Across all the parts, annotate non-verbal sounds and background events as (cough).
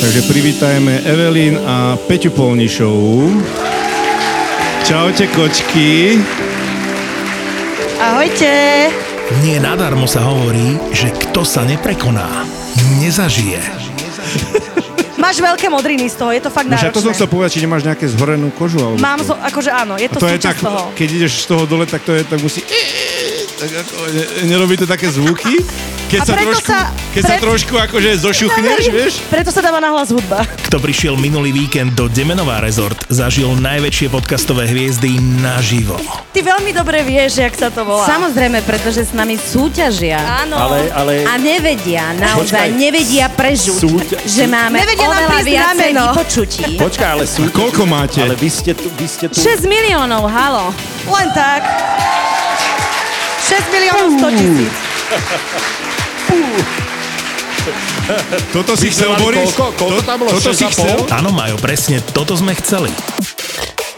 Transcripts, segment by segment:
Takže privítajme Evelyn a Peťu Polnišovú. Čaute kočky. Ahojte. Nie nadarmo sa hovorí, že kto sa neprekoná, nezažije. Máš veľké modriny z toho, je to fakt náročné. to som chcel povedať, či nemáš nejaké zhorenú kožu. Alebo Mám, zo, akože áno, je A to, to je tak, toho. keď ideš z toho dole, tak to je, tak musí... Tak ako, ne, nerobí to také zvuky? Keď A sa trošku, sa- keď sa pre- trošku akože zošuchneš, vieš? Preto sa dáva nahlas hudba. Kto prišiel minulý víkend do Demenová rezort, zažil najväčšie podcastové hviezdy naživo. Ty veľmi dobre vieš, jak sa to volá. Samozrejme, pretože s nami súťažia. Áno. Ale, ale... A nevedia, naozaj Počkaj. nevedia prežuť, Súťa- že máme Nevedia oveľa viacej vypočutí. (laughs) Počkaj, ale sú... Koľko máte? Ale vy ste tu, vy ste tu... 6 miliónov, halo. Len tak. 6 miliónov 100 tisíc. Toto si chcel, Boris? koľko? Koľko tam bolo? Toto si 6,5? chcel? Áno, Majo, presne toto sme chceli.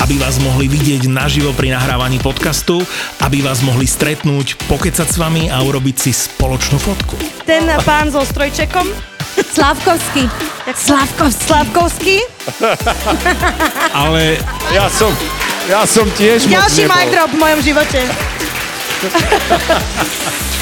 Aby vás mohli vidieť naživo pri nahrávaní podcastu, aby vás mohli stretnúť, pokecať s vami a urobiť si spoločnú fotku. Ten pán so strojčekom, Slavkovský. Slavkovský. Slavkovský. (laughs) Ale Ja som... Ja som tiež moc Ďalší mic drop v mojom živote. (laughs)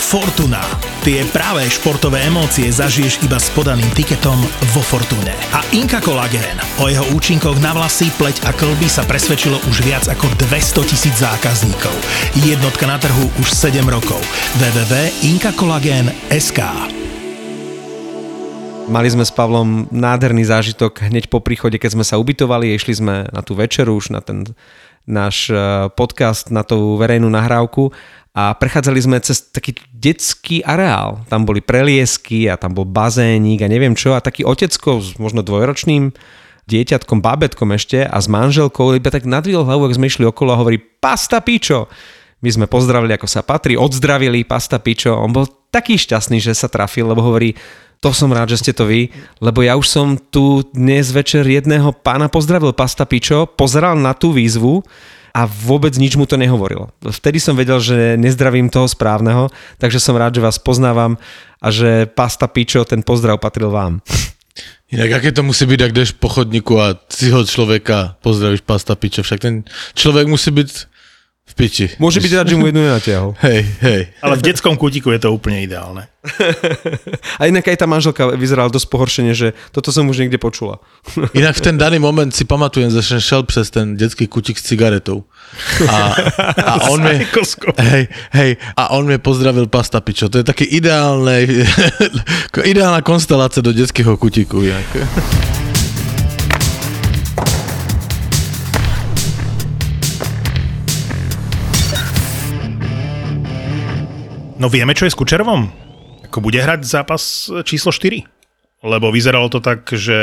Fortuna. Tie práve športové emócie zažiješ iba s podaným tiketom vo Fortune. A Inka Collagen. O jeho účinkoch na vlasy, pleť a klby sa presvedčilo už viac ako 200 tisíc zákazníkov. Jednotka na trhu už 7 rokov. www.inkakolagen.sk Mali sme s Pavlom nádherný zážitok hneď po príchode, keď sme sa ubytovali, išli sme na tú večeru už na ten náš eh, podcast, na tú verejnú nahrávku a prechádzali sme cez taký detský areál. Tam boli preliesky a tam bol bazénik a neviem čo a taký otecko s možno dvojročným dieťatkom, bábetkom ešte a s manželkou iba tak nadvil hlavu, ak sme išli okolo a hovorí pasta pičo. My sme pozdravili, ako sa patrí, odzdravili pasta pičo. On bol taký šťastný, že sa trafil, lebo hovorí, to som rád, že ste to vy, lebo ja už som tu dnes večer jedného pána pozdravil pasta pičo, pozeral na tú výzvu a vôbec nič mu to nehovorilo. Vtedy som vedel, že nezdravím toho správneho, takže som rád, že vás poznávam a že pasta pičo, ten pozdrav patril vám. Inak aké to musí byť, ak jdeš po chodníku a ho človeka pozdravíš pasta pičo, však ten človek musí byť v piči. Môže byť rád, že mu jednu nenatiahol. (laughs) Hej, hej. Ale v detskom kútiku je to úplne ideálne. (laughs) A inak aj tá manželka vyzerala dosť pohoršene, že toto som už niekde počula. (laughs) Inak v ten daný moment si pamatujem, že som šel přes ten detský kutík s cigaretou. A, a on mi... Hej, hej, a on mi pozdravil pasta pičo. To je také ideálne, ideálna konstelácia do detského kutíku. Inak. No vieme, čo je s Kučerovom? Ako bude hrať zápas číslo 4? Lebo vyzeralo to tak, že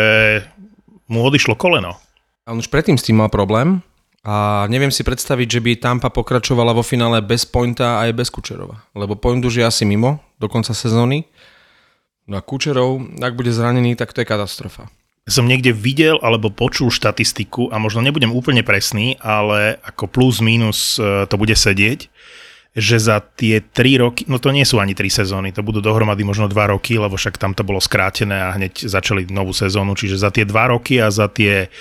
mu odišlo koleno. A on už predtým s tým mal problém a neviem si predstaviť, že by Tampa pokračovala vo finále bez Pointa aj bez Kučerova. Lebo Point už je asi mimo do konca sezóny. No a Kučerov, ak bude zranený, tak to je katastrofa. Som niekde videl alebo počul štatistiku a možno nebudem úplne presný, ale ako plus minus e, to bude sedieť, že za tie 3 roky, no to nie sú ani 3 sezóny, to budú dohromady možno 2 roky, lebo však tam to bolo skrátené a hneď začali novú sezónu, čiže za tie 2 roky a za tie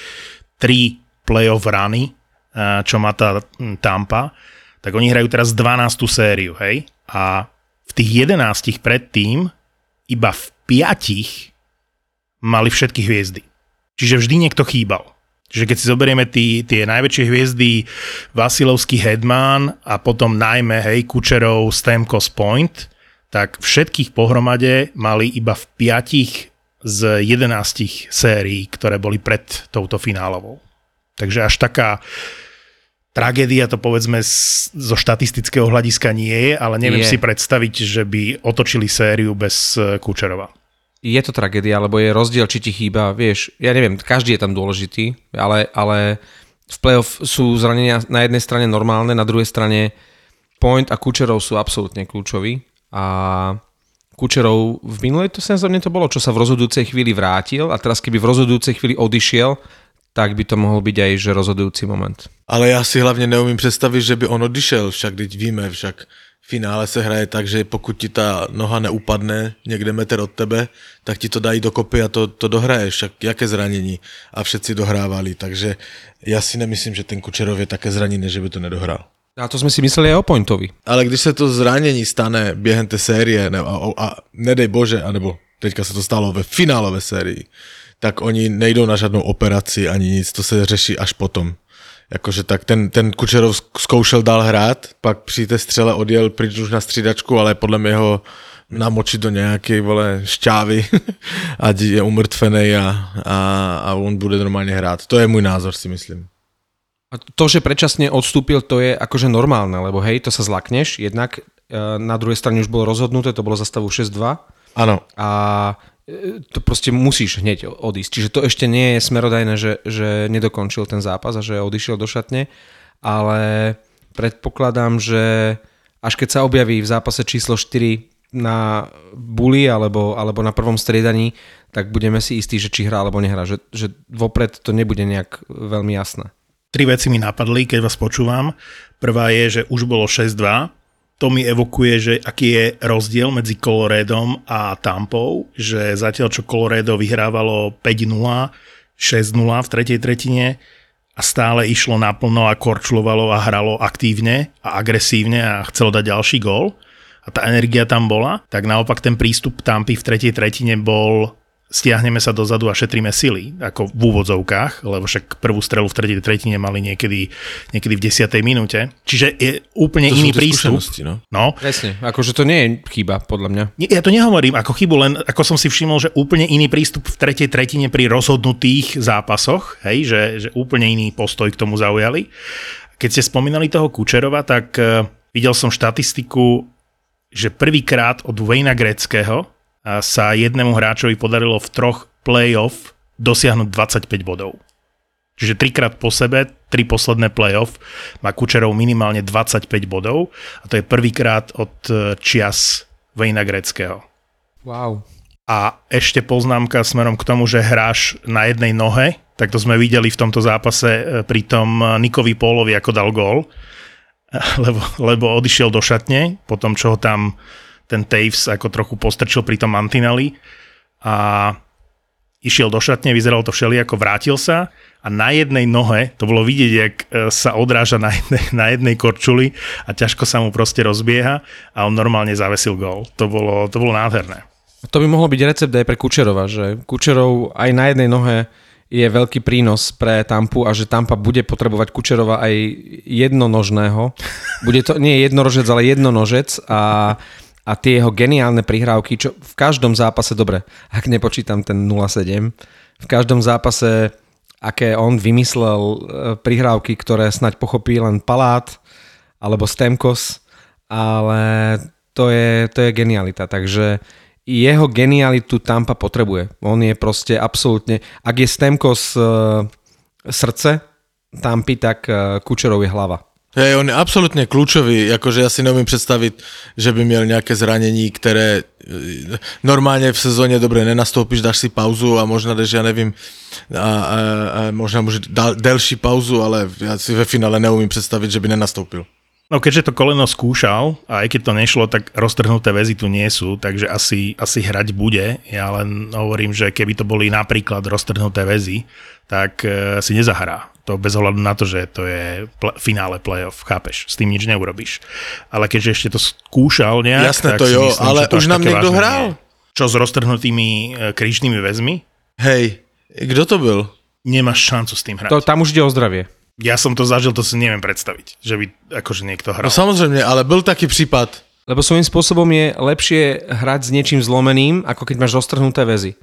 3 playoff runy, eh, čo má tá hm, Tampa, tak oni hrajú teraz 12. sériu, hej? A v tých 11 predtým iba v 5 mali všetky hviezdy. Čiže vždy niekto chýbal. Čiže keď si zoberieme tí, tie najväčšie hviezdy Vasilovský Hedman a potom najmä hej, Kučerov Stamkos Point, tak všetkých pohromade mali iba v piatich z 11 sérií, ktoré boli pred touto finálovou. Takže až taká tragédia to povedzme zo štatistického hľadiska nie je, ale neviem Je. si predstaviť, že by otočili sériu bez eh, Kučerova. Je to tragédia, lebo je rozdiel, či ti chýba, vieš, ja neviem, každý je tam dôležitý, ale, ale v playoff sú zranenia na jednej strane normálne, na druhej strane Point a Kučerov sú absolútne kľúčoví A Kučerov v minulej to sezóne to bolo, čo sa v rozhodujúcej chvíli vrátil a teraz keby v rozhodujúcej chvíli odišiel, tak by to mohol byť aj že rozhodujúci moment. Ale já si hlavně neumím představit, že by on odišel, však teď víme, však finále se hraje tak, že pokud ti ta noha neupadne někde metr od tebe, tak ti to dají dokopy a to, to dohraješ, však jaké zranění a všetci dohrávali, takže já si nemyslím, že ten Kučerov je také zraněný, že by to nedohrál. A to sme si mysleli aj o Pointovi. Ale když se to zranění stane během té série, ne, a, a nedej bože, anebo teďka se to stalo ve finálové sérii, tak oni nejdou na žádnou operaci ani nic, to se řeší až potom. Jakože tak ten, ten Kučerov zkoušel dál hrát, pak při té střele odjel pryč už na střídačku, ale podle mě ho namočit do nějaké vole šťávy, (laughs) ať je umrtvený a, a, a on bude normálně hrát. To je můj názor, si myslím. A to, že predčasne odstúpil, to je akože normálne, lebo hej, to sa zlakneš, jednak e, na druhej strane už bolo rozhodnuté, to bolo za stavu 6-2 Ano, a to proste musíš hneď odísť. Čiže to ešte nie je smerodajné, že, že nedokončil ten zápas a že odišiel do šatne, ale predpokladám, že až keď sa objaví v zápase číslo 4 na buli alebo, alebo na prvom striedaní, tak budeme si istí, že či hrá alebo nehrá. Že, že vopred to nebude nejak veľmi jasné. Tri veci mi napadli, keď vás počúvam. Prvá je, že už bolo 6-2. To mi evokuje, že aký je rozdiel medzi Coloredom a Tampou, že zatiaľ čo Colorado vyhrávalo 5-0, 6-0 v tretej tretine a stále išlo naplno a korčulovalo a hralo aktívne a agresívne a chcelo dať ďalší gól a tá energia tam bola, tak naopak ten prístup Tampy v tretej tretine bol stiahneme sa dozadu a šetríme sily, ako v úvodzovkách, lebo však prvú strelu v tretej tretine mali niekedy, niekedy v desiatej minúte. Čiže je úplne to iný prístup. no. No, Presne, akože to nie je chyba, podľa mňa. ja to nehovorím ako chybu, len ako som si všimol, že úplne iný prístup v tretej tretine pri rozhodnutých zápasoch, hej, že, že úplne iný postoj k tomu zaujali. Keď ste spomínali toho Kučerova, tak uh, videl som štatistiku, že prvýkrát od Wayna Greckého sa jednému hráčovi podarilo v troch playoff dosiahnuť 25 bodov. Čiže trikrát po sebe, tri posledné playoff, má Kučerov minimálne 25 bodov a to je prvýkrát od eh, čias Wayna Greckého. Wow. A ešte poznámka smerom k tomu, že hráš na jednej nohe, tak to sme videli v tomto zápase eh, pri tom eh, Nikovi Pólovi, ako dal gól, (laughs) lebo, lebo odišiel do šatne, po tom, čo ho tam ten Taves ako trochu postrčil pri tom mantinali a išiel do šatne, vyzeralo to všeli ako vrátil sa a na jednej nohe, to bolo vidieť, jak e, sa odráža na jednej, (laughs) na jednej korčuli a ťažko sa mu proste rozbieha a on normálne zavesil gól. To bolo, to bolo nádherné. To by mohlo byť recept aj pre Kučerova, že Kučerov aj na jednej nohe je veľký prínos pre Tampu a že Tampa bude potrebovať Kučerova aj jednonožného. Bude to nie jednorožec, ale jednonožec a a tie jeho geniálne prihrávky, čo v každom zápase, dobre, ak nepočítam ten 0-7, v každom zápase, aké on vymyslel e, prihrávky, ktoré snaď pochopí len Palát alebo Stemkos, ale to je, to je genialita, takže jeho genialitu Tampa potrebuje. On je proste absolútne, ak je Stemkos uh, srdce Tampy, tak uh, Kučerov je hlava. Hej, on je absolútne kľúčový, akože ja si neumím predstaviť, že by měl nejaké zranení, ktoré e, normálne v sezóne dobre nenastoupíš, dáš si pauzu a možno dáš, ja nevím, a, a, a možno môže delší pauzu, ale ja si ve finále neumím predstaviť, že by nenastoupil. No keďže to koleno skúšal a aj keď to nešlo, tak roztrhnuté väzy tu nie sú, takže asi, asi hrať bude. Ja len hovorím, že keby to boli napríklad roztrhnuté väzy, tak e, si nezahrá. To bez ohľadu na to, že to je pl- finále playoff, chápeš, s tým nič neurobíš. Ale keďže ešte to skúšal nejak, Jasné tak to si jo, myslím, ale že to už nám niekto hral. nie. Čo s roztrhnutými e, krížnymi väzmi? Hej, kto to byl? Nemáš šancu s tým hrať. To, tam už ide o zdravie. Ja som to zažil, to si neviem predstaviť, že by akože niekto hral. No samozrejme, ale byl taký prípad. Lebo svojím spôsobom je lepšie hrať s niečím zlomeným, ako keď máš roztrhnuté väzy.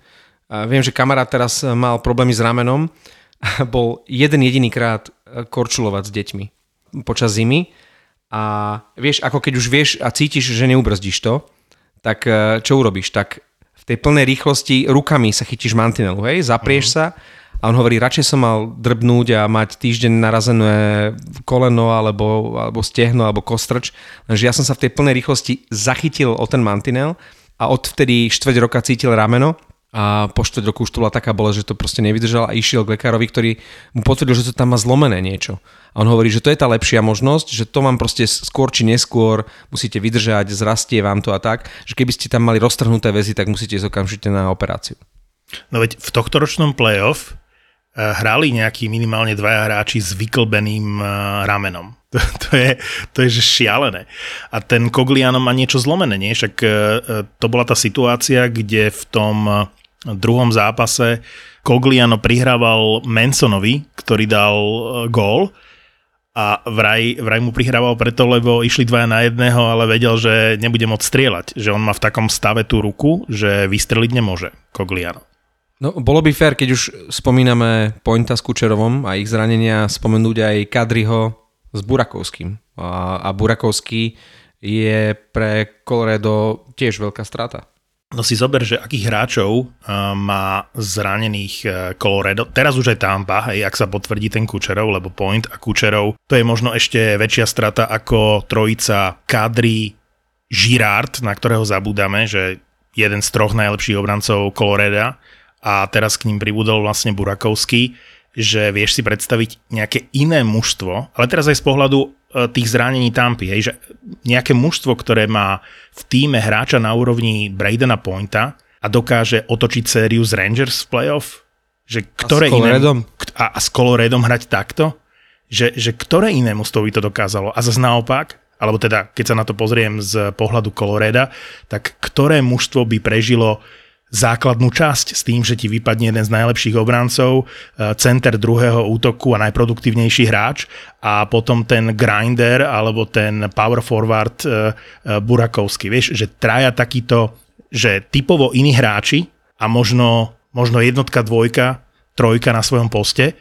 A viem, že kamarát teraz mal problémy s ramenom (laughs) bol jeden jediný krát korčulovať s deťmi počas zimy. A vieš, ako keď už vieš a cítiš, že neubrzdíš to, tak eh, čo urobíš? Tak v tej plnej rýchlosti rukami sa chytíš mantinelu, hej, zaprieš sa A on hovorí, radšej som mal drbnúť a mať týždeň narazené koleno alebo, alebo stehno alebo kostrč, lenže ja som sa v tej plnej rýchlosti zachytil o ten mantinel a odvtedy štvrť roka cítil rameno a po štvrť roku už to bola taká bolesť, že to proste nevydržal a išiel k lekárovi, ktorý mu potvrdil, že to tam má zlomené niečo. A on hovorí, že to je tá lepšia možnosť, že to vám proste skôr či neskôr musíte vydržať, zrastie vám to a tak, že keby ste tam mali roztrhnuté väzy, tak musíte ísť okamžite na operáciu. No veď v tohtoročnom playoff eh, hrali nejakí minimálne dvaja hráči s vyklbeným eh, ramenom. (laughs) To, to, je, to je že šialené. A ten Cogliano má niečo zlomené, nie? Však eh, to bola tá situácia, kde v tom druhom zápase Cogliano prihrával Mansonovi, ktorý dal gól a vraj, vraj mu prihrával preto, lebo išli dvaja na jedného, ale vedel, že nebude môcť strieľať, že on má v takom stave tú ruku, že vystreliť nemôže Cogliano. No, bolo by fér, keď už spomíname Pointa s Kučerovom a ich zranenia, spomenúť aj Kadriho s Burakovským. A, a Burakovský je pre Colorado tiež veľká strata. No si zober, že akých hráčov uh, má zranených uh, Colorado. Teraz už aj Tampa, hej, ak sa potvrdí ten Kučerov, lebo Point a Kučerov, to je možno ešte väčšia strata ako trojica Kadri Girard, na ktorého zabúdame, že jeden z troch najlepších obrancov Coloreda a teraz k ním pribudol vlastne Burakovský, že vieš si predstaviť nejaké iné mužstvo, ale teraz aj z pohľadu tých zranení Tampy, hej, že nejaké mužstvo, ktoré má v týme hráča na úrovni Bradena Pointa a dokáže otočiť sériu z Rangers v playoff, že ktoré a s Coloredom? iné, a, a s Coloredom hrať takto, že, že ktoré iné mužstvo by to dokázalo. A zase naopak, alebo teda keď sa na to pozriem z pohľadu Coloreda, tak ktoré mužstvo by prežilo základnú časť s tým, že ti vypadne jeden z najlepších obrancov, e, center druhého útoku a najproduktívnejší hráč a potom ten grinder alebo ten power forward e, e, Burakovský. Vieš, že traja takýto, že typovo iní hráči a možno, možno jednotka, dvojka, trojka na svojom poste,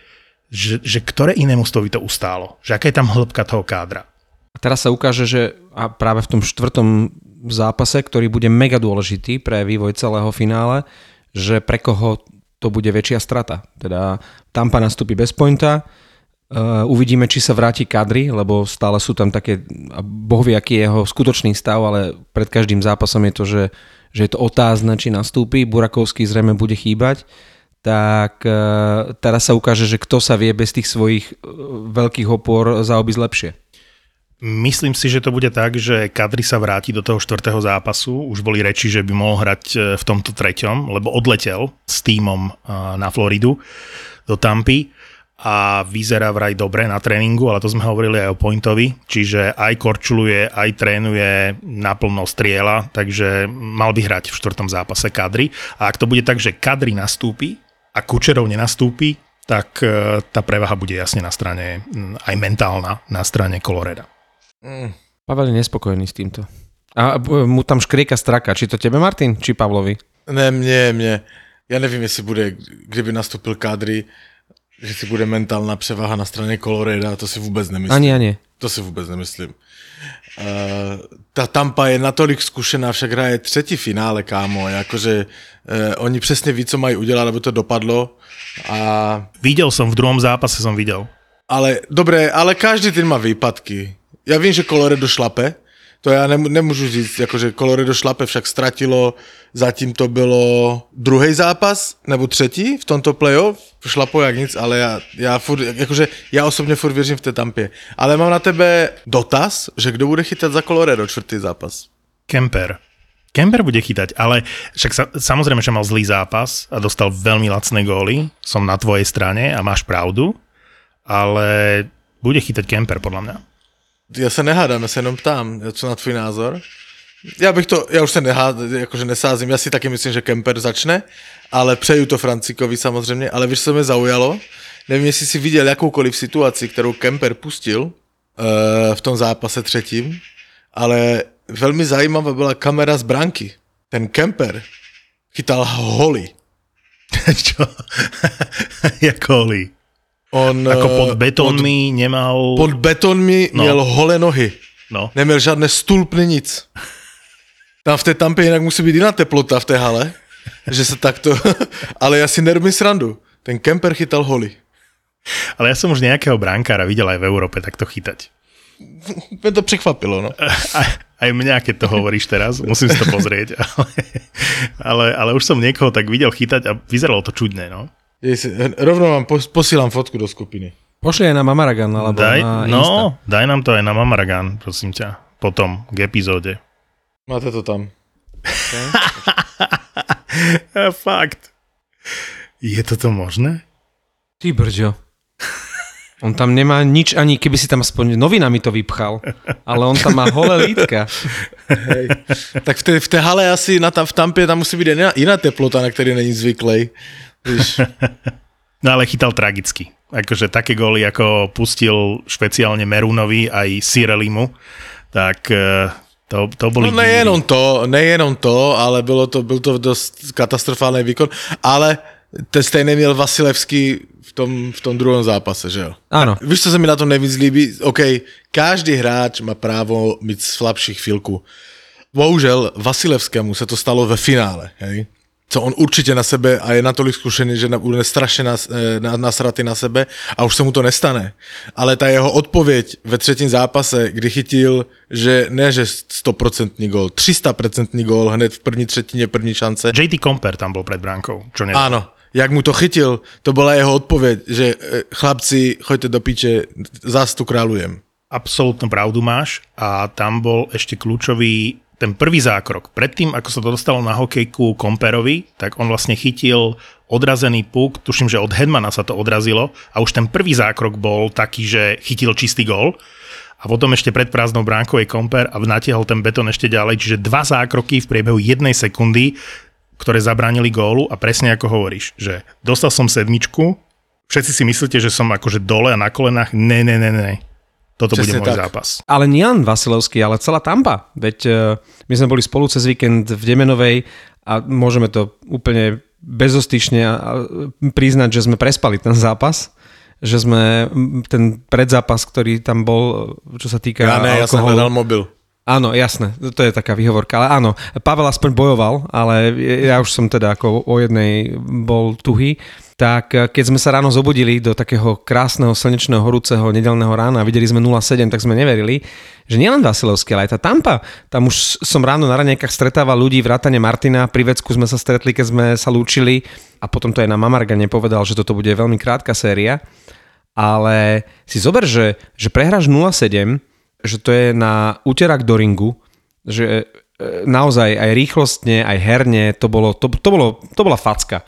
že, že ktoré iné mužstvo by to ustálo? Že aká je tam hĺbka toho kádra? A teraz sa ukáže, že a práve v tom štvrtom zápase, ktorý bude mega dôležitý pre vývoj celého finále, že pre koho to bude väčšia strata. Teda Tampa nastúpi bez pointa, Uh, uvidíme, či sa vráti kadry, lebo stále sú tam také, boh vie, aký je jeho skutočný stav, ale pred každým zápasom je to, že, že je to otázne, či nastúpi. Burakovský zrejme bude chýbať. Tak uh, teraz sa ukáže, že kto sa vie bez tých svojich uh, veľkých opor zaobísť lepšie. Myslím si, že to bude tak, že Kadri sa vráti do toho štvrtého zápasu. Už boli reči, že by mohol hrať e, v tomto treťom, lebo odletel s týmom e, na Floridu do Tampy a vyzerá vraj dobre na tréningu, ale to sme hovorili aj o Pointovi, čiže aj korčuluje, aj trénuje, naplno striela, takže mal by hrať v štvrtom zápase Kadri. A ak to bude tak, že Kadri nastúpi a Kučerov nenastúpi, tak e, tá prevaha bude jasne na strane, aj mentálna, na strane Coloreda. Mm. Pavel je nespokojný s týmto. A mu tam škrieka straka. Či to tebe, Martin, či Pavlovi? Ne, mně, mně. Já nevím, jestli bude, kdyby nastupil kádry, že si bude mentálna převaha na straně Coloreda, to si vůbec nemyslím. Ani, ani. To si vůbec nemyslím. Uh, ta Tampa je natolik zkušená, však hraje třetí finále, kámo, jakože uh, oni přesně ví, co mají udělat, aby to dopadlo. A... Videl som, v druhom zápase som videl. Ale, dobré, ale každý tým má výpadky ja vím, že Colorado šlape, to já nemůžu říct, jakože Colorado šlape však ztratilo, zatím to bylo druhý zápas, nebo třetí v tomto playoff, šlapo jak nic, ale já, já, furt, jakože, já osobně furt věřím v té tampě. Ale mám na tebe dotaz, že kdo bude chytat za Colorado čtvrtý zápas? Kemper. Kemper bude chytať, ale však sa, samozrejme, že mal zlý zápas a dostal veľmi lacné góly. Som na tvojej strane a máš pravdu, ale bude chytať Kemper podľa mňa já se nehádám, já se jenom ptám, co na tvůj názor. Já bych to, já už se nehád, jakože nesázím, já si taky myslím, že Kemper začne, ale přeju to Francikovi samozřejmě, ale víš, co mě zaujalo? Nevím, jestli si viděl jakoukoliv situaci, kterou Kemper pustil uh, v tom zápase třetím, ale velmi zajímavá byla kamera z branky. Ten Kemper chytal holy. (laughs) Čo? (laughs) Jak holy? On, Ako pod eh, betónmi pod, nemal... Pod betónmi no. měl holé nohy. No. Neměl žádné stulpny, nic. Tam v té tampě jinak musí být jiná teplota v té hale, že se takto... (laughs) Ale já si nerobím srandu. Ten Kemper chytal holy. Ale ja som už nejakého brankára videl aj v Európe takto chytať. Mňa to překvapilo, no. (laughs) Aj, aj mňa, keď to hovoríš teraz, musím si to pozrieť. (laughs) Ale, ale, ale už som niekoho tak videl chytať a vyzeralo to čudné, no. Rovno vám pos, posílám fotku do skupiny. Pošli aj na Mamaragan, alebo Daj, na Insta. no, daj nám to aj na Mamaragan, prosím ťa. Potom, k epizóde. Máte to tam. (laughs) Fakt. Je toto možné? Ty brďo. On tam nemá nič ani, keby si tam aspoň novinami to vypchal. Ale on tam má holé lítka. Tak v té, v té hale asi na v Tampě tam musí být jiná, jiná teplota, na který není zvyklý. (laughs) No ale chytal tragicky. Akože také góly, ako pustil špeciálne Merunovi aj Sirelimu, tak eh, to, to boli... no nejenom to, nejenom to, ale bylo to, byl to dost katastrofální výkon, ale ten stejný měl Vasilevský v tom, v tom druhom zápase, že jo? Áno. Víš, co se mi na tom nejvíc líbí? OK, každý hráč má právo mít slabší chvilku. Bohužel Vasilevskému se to stalo ve finále, hej? Co on určitě na sebe a je natolik zkušený, že bude strašně nas, eh, na, nasratý na sebe a už se mu to nestane. Ale ta jeho odpověď ve třetím zápase, kdy chytil, že ne, že 100% gól, 300% gól hned v první třetině, první šance. JT Comper tam bol pred bránkou, čo neviem. Áno, jak mu to chytil, to byla jeho odpověď, že eh, chlapci, choďte do piče, zás tu kráľujem. Absolútnu pravdu máš a tam bol ešte kľúčový ten prvý zákrok. Predtým, ako sa to dostalo na hokejku Komperovi, tak on vlastne chytil odrazený puk, tuším, že od Hedmana sa to odrazilo a už ten prvý zákrok bol taký, že chytil čistý gól a potom ešte pred prázdnou bránkou je Komper a natiahol ten betón ešte ďalej, čiže dva zákroky v priebehu jednej sekundy, ktoré zabránili gólu a presne ako hovoríš, že dostal som sedmičku, všetci si myslíte, že som akože dole a na kolenách, ne, ne, ne, ne. Toto Presne bude môj tak. zápas. Ale nielen Vasilevský, ale celá Tampa. Veď uh, my sme boli spolu cez víkend v Demenovej a môžeme to úplne a priznať, že sme prespali ten zápas že sme ten predzápas, ktorý tam bol, čo sa týka Ja ne, ja som hledal mobil. Áno, jasné, to je taká výhovorka, ale áno, Pavel aspoň bojoval, ale ja už som teda ako o jednej bol tuhý, tak eh, keď sme sa ráno zobudili do takého krásneho, slnečného, horúceho nedelného rána a videli sme 0,7, tak sme neverili, že nielen Vasilevský, ale aj tá Tampa. Tam už som ráno na ranejkách stretával ľudí, vrátane Martina, pri vecku sme sa stretli, keď sme sa lúčili a potom to aj na Mamargane povedal, že toto bude veľmi krátka séria. Ale si zober, že, že prehráš 0,7, že to je na úterak do ringu, že e, naozaj aj rýchlostne, aj herne, to, bolo, to, to, bolo, to bola facka.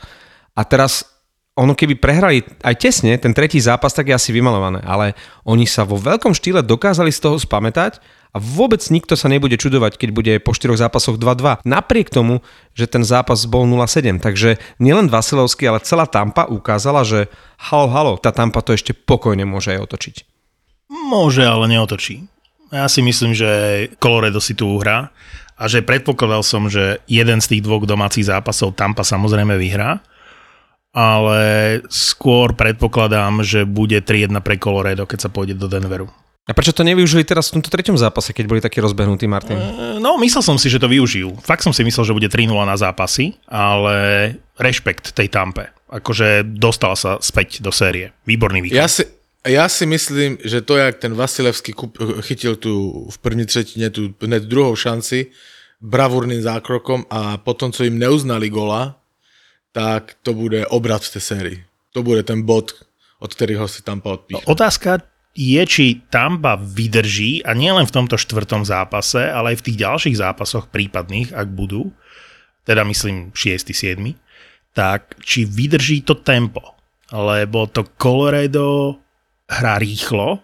A teraz ono keby prehrali aj tesne ten tretí zápas, tak je asi vymalované, ale oni sa vo veľkom štýle dokázali z toho spamätať a vôbec nikto sa nebude čudovať, keď bude po štyroch zápasoch 2-2. Napriek tomu, že ten zápas bol 0-7. Takže nielen Vasilovský, ale celá Tampa ukázala, že halo, halo, tá Tampa to ešte pokojne môže aj otočiť. Môže, ale neotočí. Ja si myslím, že Colorado si tu uhrá a že predpokladal som, že jeden z tých dvoch domácich zápasov Tampa samozrejme vyhrá, ale skôr predpokladám, že bude 3-1 pre Colorado, keď sa pôjde do Denveru. A prečo to nevyužili teraz v tomto treťom zápase, keď boli takí rozbehnutí, Martin? No, myslel som si, že to využijú. Fakt som si myslel, že bude 3-0 na zápasy, ale rešpekt tej Tampe. Akože dostala sa späť do série. Výborný výkon. Já si, já si myslím, že to, jak ten Vasilevský kup, chytil tu v první třetině tu hned druhou šanci bravurným zákrokom a potom, co jim neuznali gola, tak to bude obrat v té sérii. To bude ten bod, od kterého si Tampa odpíchne. Otázka je, či Tampa vydrží, a nielen v tomto štvrtom zápase, ale aj v tých ďalších zápasoch prípadných, ak budú, teda myslím 6. 7. tak či vydrží to tempo. Lebo to Colorado hrá rýchlo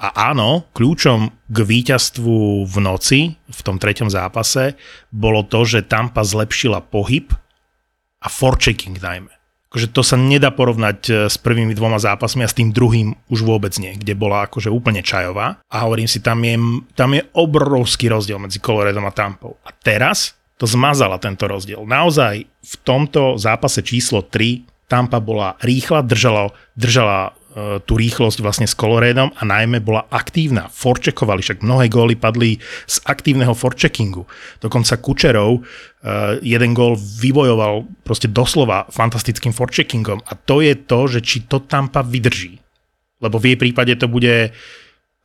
a áno, kľúčom k víťazstvu v noci, v tom treťom zápase, bolo to, že Tampa zlepšila pohyb a forechecking najmä. Akože to sa nedá porovnať e, s prvými dvoma zápasmi a s tým druhým už vôbec nie, kde bola akože úplne čajová. A hovorím si, tam je, tam je obrovský rozdiel medzi Coloradom a Tampou. A teraz to zmazala tento rozdiel. Naozaj v tomto zápase číslo 3 Tampa bola rýchla, držala, držala tú rýchlosť vlastne s Coloredom a najmä bola aktívna. Forčekovali, však mnohé góly padli z aktívneho forčekingu. Dokonca Kučerov uh, jeden gól vybojoval proste doslova fantastickým forčekingom a to je to, že či to Tampa vydrží. Lebo v jej prípade to bude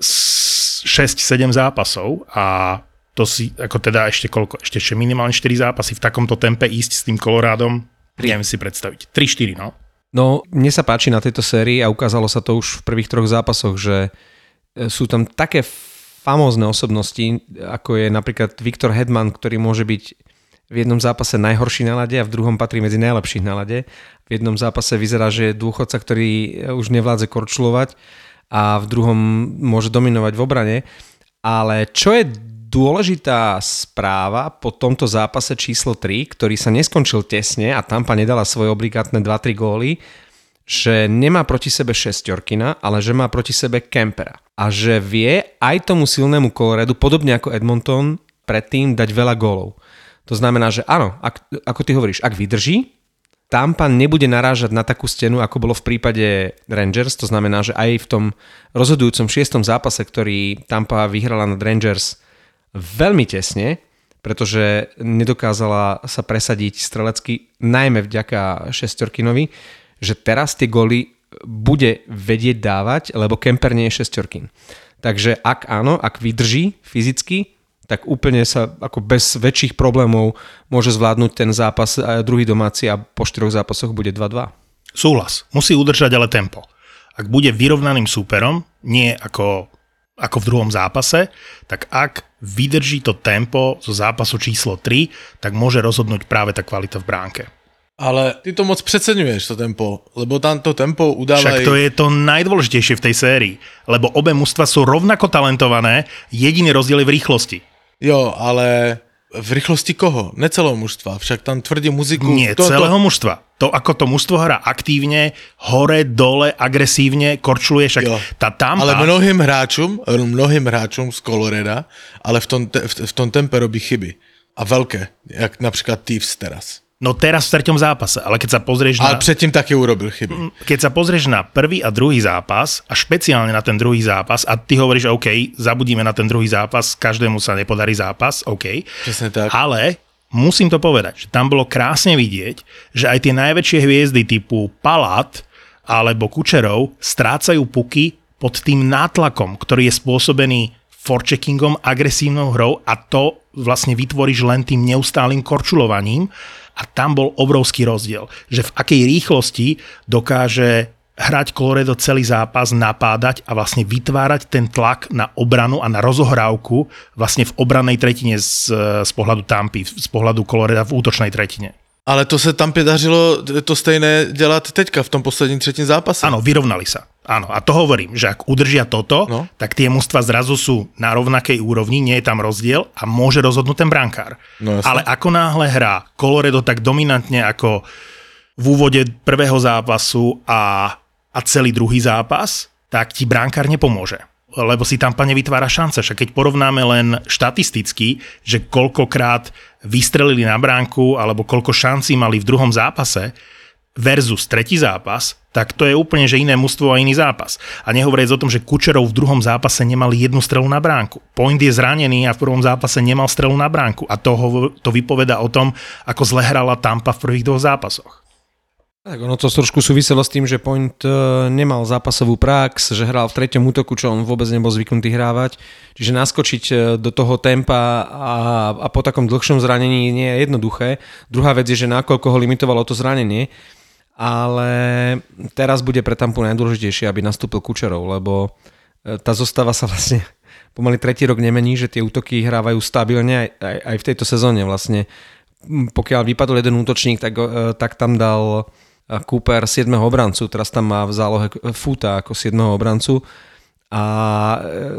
6-7 zápasov a to si, ako teda ešte koľko, ešte, ešte minimálne 4 zápasy v takomto tempe ísť s tým Kolorádom, neviem si predstaviť. 3-4, no. No, mne sa páči na tejto sérii a ukázalo sa to už v prvých troch zápasoch, že e, sú tam také famózne osobnosti, ako je napríklad Viktor Hedman, ktorý môže byť v jednom zápase najhorší na lade a v druhom patrí medzi najlepších na lade. V jednom zápase vyzerá, že je dôchodca, ktorý už nevládze korčulovať a v druhom môže dominovať v obrane. Ale čo je dôležitá správa po tomto zápase číslo 3, ktorý sa neskončil tesne a Tampa nedala svoje obligátne 2-3 góly, že nemá proti sebe šestorkina, ale že má proti sebe Kempera. A že vie aj tomu silnému Coloredu, podobne ako Edmonton, predtým dať veľa gólov. To znamená, že áno, ak, ako ty hovoríš, ak vydrží, Tampa nebude narážať na takú stenu, ako bolo v prípade Rangers. To znamená, že aj v tom rozhodujúcom šiestom zápase, ktorý Tampa vyhrala nad Rangers veľmi tesne, pretože nedokázala sa presadiť strelecky, najmä vďaka šestorkinovi, že teraz tie goly bude vedieť dávať, lebo Kemper nie je šestorkin. Takže ak áno, ak vydrží fyzicky, tak úplne sa ako bez väčších problémov môže zvládnuť ten zápas druhý domáci a po štyroch zápasoch bude 2-2. Súhlas. Musí udržať ale tempo. Ak bude vyrovnaným súperom, nie ako ako v druhom zápase, tak ak vydrží to tempo zo zápasu číslo 3, tak môže rozhodnúť práve tá kvalita v bránke. Ale ty to moc přeceňuješ, to tempo, lebo tam to tempo udáva... Však to je to najdôležitejšie v tej sérii, lebo obe mužstva sú rovnako talentované, jediný rozdiel je v rýchlosti. Jo, ale v rýchlosti koho? Ne celého mužstva, však tam tvrdí muziku... Nie, to, celého to... mužstva. To, ako to mužstvo hrá aktívne, hore, dole, agresívne, korčuluje, však Jo. tá Tampa... Ale mnohým hráčům, mnohým hráčům z Coloreda, ale v tom, te, v, v tom tempe robí chyby. A veľké, jak napríklad Thieves teraz. No teraz v treťom zápase, ale keď sa pozrieš Ale na... předtím taky urobil chyby. keď sa pozrieš na prvý a druhý zápas a špeciálne na ten druhý zápas a ty hovoríš, OK, zabudíme na ten druhý zápas, každému sa nepodarí zápas, OK. Přesne tak. Ale musím to povedať, že tam bolo krásne vidieť, že aj tie najväčšie hviezdy typu Palat alebo Kučerov strácajú puky pod tým nátlakom, ktorý je spôsobený forecheckingom, agresívnou hrou a to vlastne vytvoríš len tým neustálým korčulovaním a tam bol obrovský rozdiel, že v akej rýchlosti dokáže hrať Colorado celý zápas, napádať a vlastne vytvárať ten tlak na obranu a na rozohrávku vlastne v obrannej tretine z, z pohľadu Tampy, z pohľadu Colorado v útočnej tretine. Ale to se tam dařilo to stejné dělat teďka v tom posledním třetím zápase. Áno, vyrovnali sa. Áno, a to hovorím, že ak udržia toto, No. tak tie mužstva zrazu sú na rovnakej úrovni, nie je tam rozdiel a môže rozhodnúť ten brankár. No jasne. Ale ako náhle hrá Colorado tak dominantne ako v úvode prvého zápasu a, a celý druhý zápas, tak ti brankár nepomôže lebo si tam pane vytvára šance. Však keď porovnáme len štatisticky, že koľkokrát vystrelili na bránku alebo koľko šancí mali v druhom zápase versus tretí zápas, tak to je úplne že iné mužstvo a iný zápas. A nehovoriac o tom, že Kučerov v druhom zápase nemal jednu strelu na bránku. Point je zranený a v prvom zápase nemal strelu na bránku. A to, hovor- to vypoveda o tom, ako zle hrala Tampa v prvých dvoch zápasoch. Tak ono to trošku súviselo s tým, že Point e, nemal zápasovú prax, že hral v treťom útoku, čo on vôbec nebol zvyknutý hrávať. Čiže naskočiť e, do toho tempa a, a po takom dlhšom zranení nie je jednoduché. Druhá vec je, že nakoľko ho limitovalo to zranenie, ale teraz bude pre Tampu najdôležitejšie, aby nastúpil Kučerov, lebo e, tá zostava sa vlastne (laughs) pomaly tretí rok nemení, že tie útoky hrávajú stabilne aj, aj, aj v tejto sezóne vlastne. Pokiaľ vypadol jeden útočník, tak, e, tak tam dal Cooper 7. obrancu, teraz tam má v zálohe Futa ako 7. obrancu a e,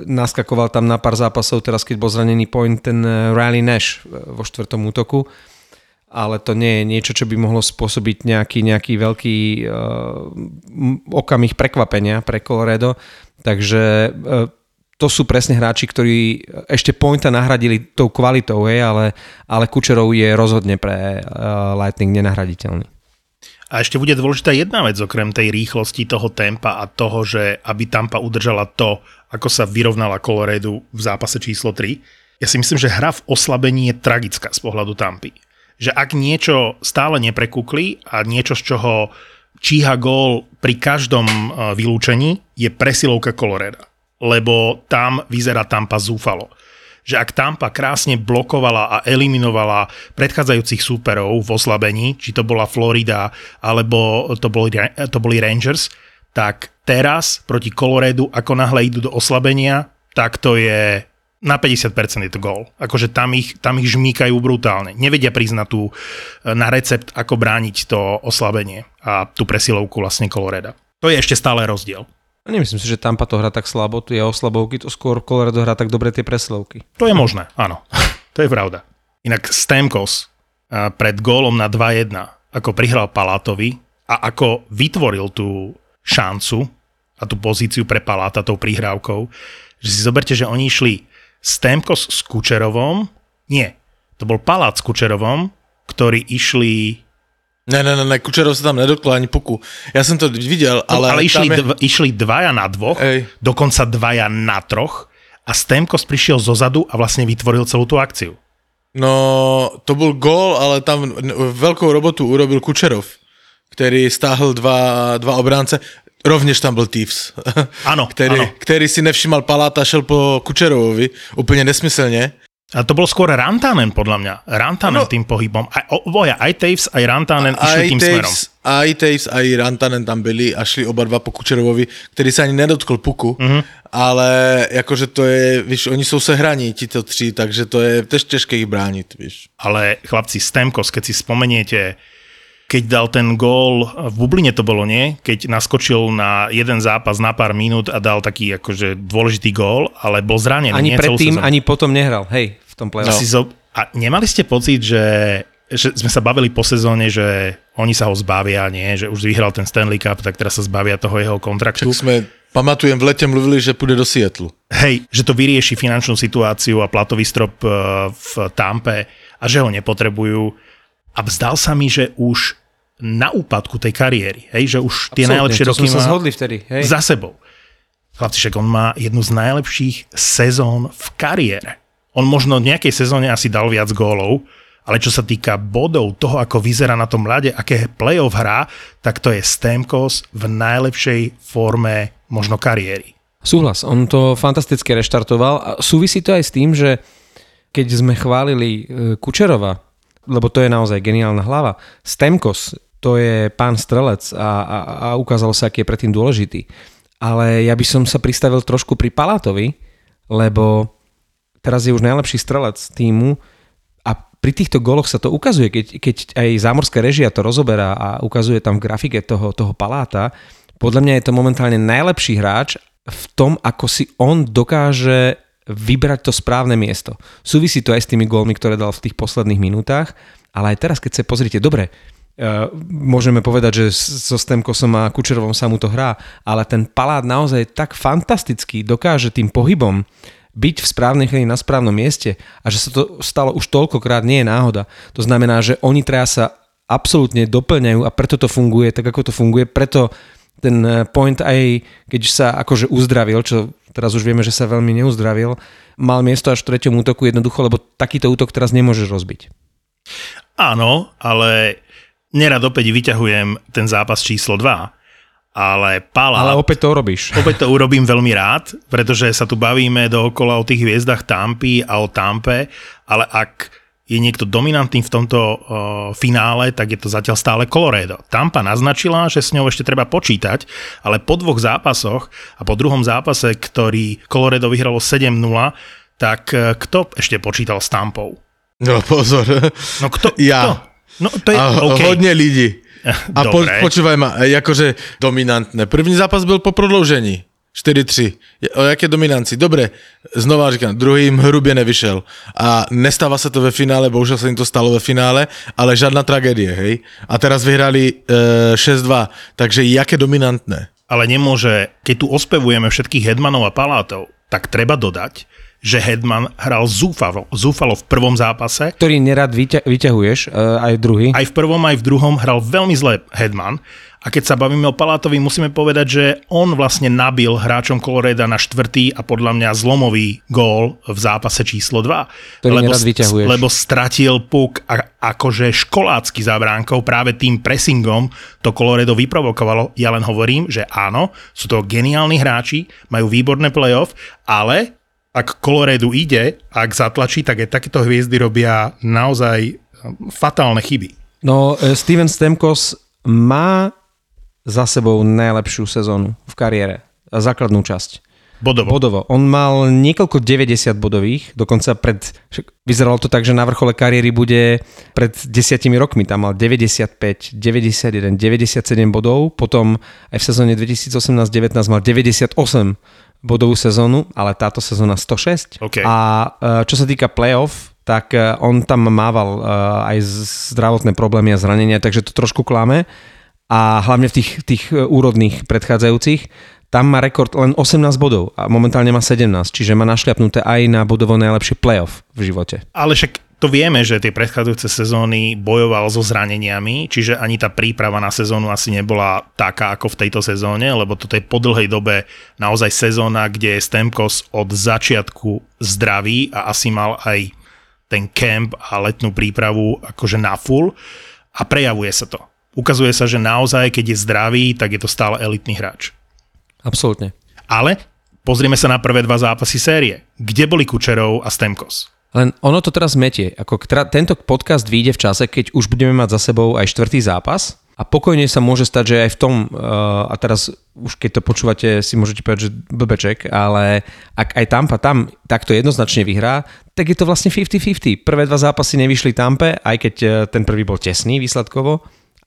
naskakoval tam na pár zápasov, teraz keď bol zranený point ten e, Riley Nash e, vo štvrtom útoku, ale to nie je niečo, čo by mohlo spôsobiť nejaký, nejaký veľký uh, okamih prekvapenia pre Colorado, takže uh, to sú presne hráči, ktorí ešte Pointa nahradili tou kvalitou, hej, ale, ale Kučerov je rozhodne pre uh, Lightning nenahraditeľný. A ešte bude dôležitá jedna vec, okrem tej rýchlosti toho tempa a toho, že aby Tampa udržala to, ako sa vyrovnala Colorado v zápase číslo 3. Ja si myslím, že hra v oslabení je tragická z pohľadu Tampy. Že ak niečo stále neprekúkli a niečo, z čoho číha gól pri každom e, vylúčení, je presilovka Colorado. Lebo tam vyzerá Tampa zúfalo že ak Tampa krásne blokovala a eliminovala predchádzajúcich súperov v oslabení, či to bola Florida alebo to boli, to boli Rangers, tak teraz proti Coloradu, ako náhle idú do oslabenia, tak to je na 50% je to gól. Akože tam ich, tam ich žmýkajú brutálne. Nevedia priznať tú, na recept, ako brániť to oslabenie a tú presilovku vlastne Coloreda. To je ešte stále rozdiel. Nemyslím si, že Tampa to hrá tak slabo, tu je oslabovky, to skôr Colorado hrá tak dobre tie presilovky. To je možné, áno. (laughs) to je pravda. Inak Stamkos pred gólom na 2-1, ako prihral Palátovi a ako vytvoril tú šancu a tú pozíciu pre Paláta tou prihrávkou, že si zoberte, že oni išli Stamkos s Kučerovom, nie, to bol Palát s Kučerovom, ktorí išli Ne, ne, ne, ne, Kučerov sa tam nedotklo ani puku. Ja som to videl, ale... No, ale išli, je... dv, išli dvaja na dvoch, Ej. dokonca dvaja na troch a Stemkos prišiel zo zadu a vlastne vytvoril celú tú akciu. No, to bol gól, ale tam veľkou robotu urobil Kučerov, ktorý stáhl dva, dva obránce. Rovnež tam bol Thieves, (laughs) Áno, ktorý, áno. ktorý si nevšimal Paláta, šel po Kučerovovi, úplne nesmyselne. A to bol skôr Rantanen, podľa mňa. Rantanen No. tým pohybom. Aj, oboja, aj Taves, aj Rantanen išli tým smerom. Taves, aj Taves, aj Rantanen tam byli a šli oba dva po Kučerovovi, ktorý sa ani nedotkol puku, Mhm. ale akože to je, víš, oni sú sehraní, títo tři, takže to je tež ťažké ich brániť, víš. Ale chlapci, Stemkos, keď si spomeniete, keď dal ten gól, v Bubline to bolo, nie? Keď naskočil na jeden zápas na pár minút a dal taký akože dôležitý gól, ale bol zranený. Ani predtým, ani potom nehral, hej, v tom play zo... A nemali ste pocit, že, že sme sa bavili po sezóne, že oni sa ho zbavia, nie? Že už vyhral ten Stanley Cup, tak teraz sa zbavia toho jeho kontraktu. Tak sme, pamatujem, v lete mluvili, že pôjde do Seattle. Hej, že to vyrieši finančnú situáciu a platový strop eh, v Tampe a že ho nepotrebujú. A zdal sa mi, že už na úpadku tej kariéry, hej, že už tie najlepšie roky sme sa má zhodli vtedy, hej. za sebou. Chlapci, však on má jednu z najlepších sezón v kariére. On možno v nejakej sezóne asi dal viac gólov, ale čo sa týka bodov, toho, ako vyzerá na tom ľade, aké playoff hrá, tak to je Stamkos v najlepšej forme možno kariéry. Súhlas, on to fantasticky reštartoval a súvisí to aj s tým, že keď sme chválili e, Kučerova, lebo to je naozaj geniálna hlava, Stemkos, to je pán strelec a, a, a ukázalo sa, aký je predtým dôležitý. Ale ja by som sa pristavil trošku pri Palátovi, lebo teraz je už najlepší strelec týmu a pri týchto goloch sa to ukazuje, keď, keď aj zámorská režia to rozoberá a ukazuje tam v grafike toho, toho Paláta, podľa mňa je to momentálne najlepší hráč v tom, ako si on dokáže vybrať to správne miesto. Súvisí to aj s tými gólmi, ktoré dal v tých posledných minútach, ale aj teraz, keď sa pozrite, dobre, Uh, môžeme povedať, že so Stemkosom a Kučerovom sa mu to hrá, ale ten Palát naozaj tak fantasticky dokáže tým pohybom byť v správnej chvíli na správnom mieste a že sa to stalo už toľkokrát nie je náhoda. To znamená, že oni traja sa absolútne doplňajú a preto to funguje tak, ako to funguje, preto ten eh, point aj keď sa akože uzdravil, čo teraz už vieme, že sa veľmi neuzdravil, mal miesto až v treťom útoku jednoducho, lebo takýto útok teraz nemôžeš rozbiť. Áno, ale nerad opäť vyťahujem ten zápas číslo 2, ale Palát... Ale opäť to robíš. (laughs) Opäť to urobím veľmi rád, pretože sa tu bavíme dookola o tých hviezdach Tampy a o Tampe, ale ak je niekto dominantný v tomto uh, finále, tak je to zatiaľ stále Colorado. Tampa naznačila, že s ňou ešte treba počítať, ale po dvoch zápasoch a po druhom zápase, ktorý Colorado vyhralo 7-0, tak uh, kto ešte počítal s Tampou? No pozor. No kto? Ja. Kto? No to je A OK. hodne ľudí. (laughs) A po, počúvaj ma, akože dominantné. Prvý zápas bol po prodloužení. 4-3. Je- O jaké dominancii? Dobre, znova říkám, druhým hrubě nevyšel. A nestáva sa to ve finále, bohužel sa im to stalo ve finále, ale žiadna tragédie, hej? A teraz vyhrali e, 6-2, takže jaké dominantné. ale nemôže, keď tu ospevujeme všetkých Hedmanov a Palátov, tak treba dodať, že Hedman hral zúfalo, zúfalo v prvom zápase. Ktorý nerad vyťa- vyťahuješ, uh, aj druhý. Aj v prvom, aj v druhom hral veľmi zle Hedman. A keď sa bavíme o Palátovi, musíme povedať, že on vlastne nabil hráčom Coloreda na štvrtý a podľa mňa zlomový gól v zápase číslo 2. Ktorý lebo, lebo stratil puk a, akože školácky za bránkou práve tým pressingom to Colorado vyprovokovalo. Ja len hovorím, že áno, sú to geniálni hráči, majú výborné playoff, ale ak Colorado ide, ak zatlačí, tak aj takéto hviezdy robia naozaj fatálne chyby. No, e, Steven Stemkos má za sebou najlepšiu sezónu v kariére. A Základnú časť. Bodovo. Bodovo. On mal niekoľko 90 bodových, dokonca pred, vyzeralo to tak, že na vrchole kariéry bude pred desiatimi rokmi. Tam mal 95, 91, 97 bodov, potom aj v sezóne 2018-19 mal 98 bodovú sezónu, ale táto sezóna 106. OK. A e, čo sa týka playoff, tak e, on tam mával e, aj zdravotné problémy a zranenia, takže to trošku klame. A hlavne v tých, tých e, úrodných predchádzajúcich, tam má rekord len 18 bodov a momentálne má 17, čiže má našliapnuté aj na bodovo najlepší playoff v živote. Ale však to vieme, že tie predchádzajúce sezóny bojoval so zraneniami, čiže ani tá príprava na sezónu asi nebola taká ako v tejto sezóne, lebo toto je po dlhej dobe naozaj sezóna, kde je Stemkos od začiatku zdravý a asi mal aj ten camp a letnú prípravu akože na full a prejavuje sa to. Ukazuje sa, že naozaj, keď je zdravý, tak je to stále elitný hráč. Absolútne. Ale pozrieme sa na prvé dva zápasy série. Kde boli Kučerov a Stemkos? Len ono to teraz metie. Ako tra- tento podcast vyjde v čase, keď už budeme mať za sebou aj štvrtý zápas a pokojne sa môže stať, že aj v tom, uh, a teraz už keď to počúvate, si môžete povedať, že blbeček, ale ak aj Tampa tam takto jednoznačne vyhrá, tak je to vlastne 50-50. Prvé dva zápasy nevyšli Tampe, aj keď uh, ten prvý bol tesný výsledkovo,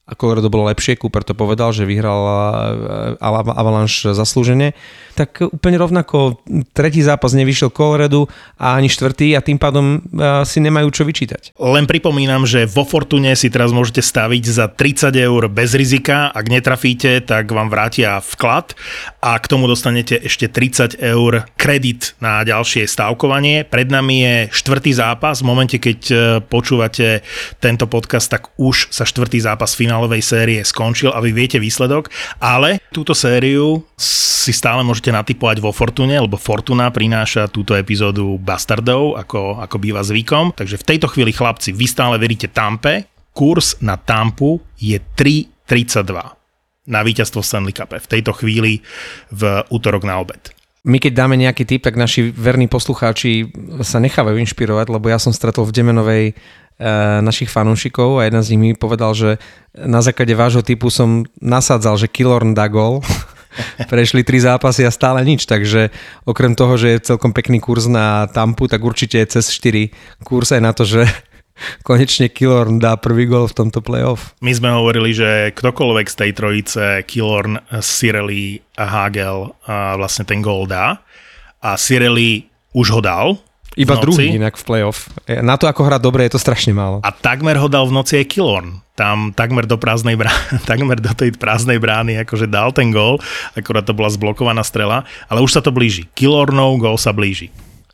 a Colorado bolo lepšie, Cooper to povedal, že vyhral uh, Avalanche zaslúžene, tak úplne rovnako tretí zápas nevyšiel Colorado a ani štvrtý a tým pádom uh, si nemajú čo vyčítať. Len pripomínam, že vo Fortune si teraz môžete staviť za 30 eur bez rizika. Ak netrafíte, tak vám vrátia vklad a k tomu dostanete ešte 30 eur kredit na ďalšie stávkovanie. Pred nami je štvrtý zápas. V momente, keď e, počúvate tento podcast, tak už sa štvrtý zápas finálovej série skončil a vy viete výsledok, ale túto sériu si stále môžete natypovať vo Fortune, lebo Fortuna prináša túto epizódu Bastardov, ako, ako býva zvykom. Takže v tejto chvíli, chlapci, vy stále veríte Tampe. Kurs na Tampu je 3,32 na víťazstvo Stanley Cup v tejto chvíli v útorok na obed. My keď dáme nejaký tip, tak naši verní poslucháči sa nechávajú inšpirovať, lebo ja som stretol v Demenovej našich fanúšikov a jeden z nich mi povedal, že na základe vášho typu som nasádzal, že Killorn dá gol. (laughs) Prešli tri zápasy a stále nič, takže okrem toho, že je celkom pekný kurz na Tampu, tak určite je cez 4 kurz aj na to, že (laughs) konečne Killorn dá prvý gol v tomto playoff. My sme hovorili, že ktokoľvek z tej trojice, Killorn, Sireli a Hagel a vlastne ten gól dá. A Sireli už ho dal. Iba v noci. druhý inak v playoff. Na to, ako hrá dobre, je to strašne málo. A takmer ho dal v noci aj Killorn. Tam takmer do prázdnej brány, (laughs) takmer do tej prázdnej brány akože dal ten gól, akorát to bola zblokovaná strela, ale už sa to blíži. Killornov gól sa blíži.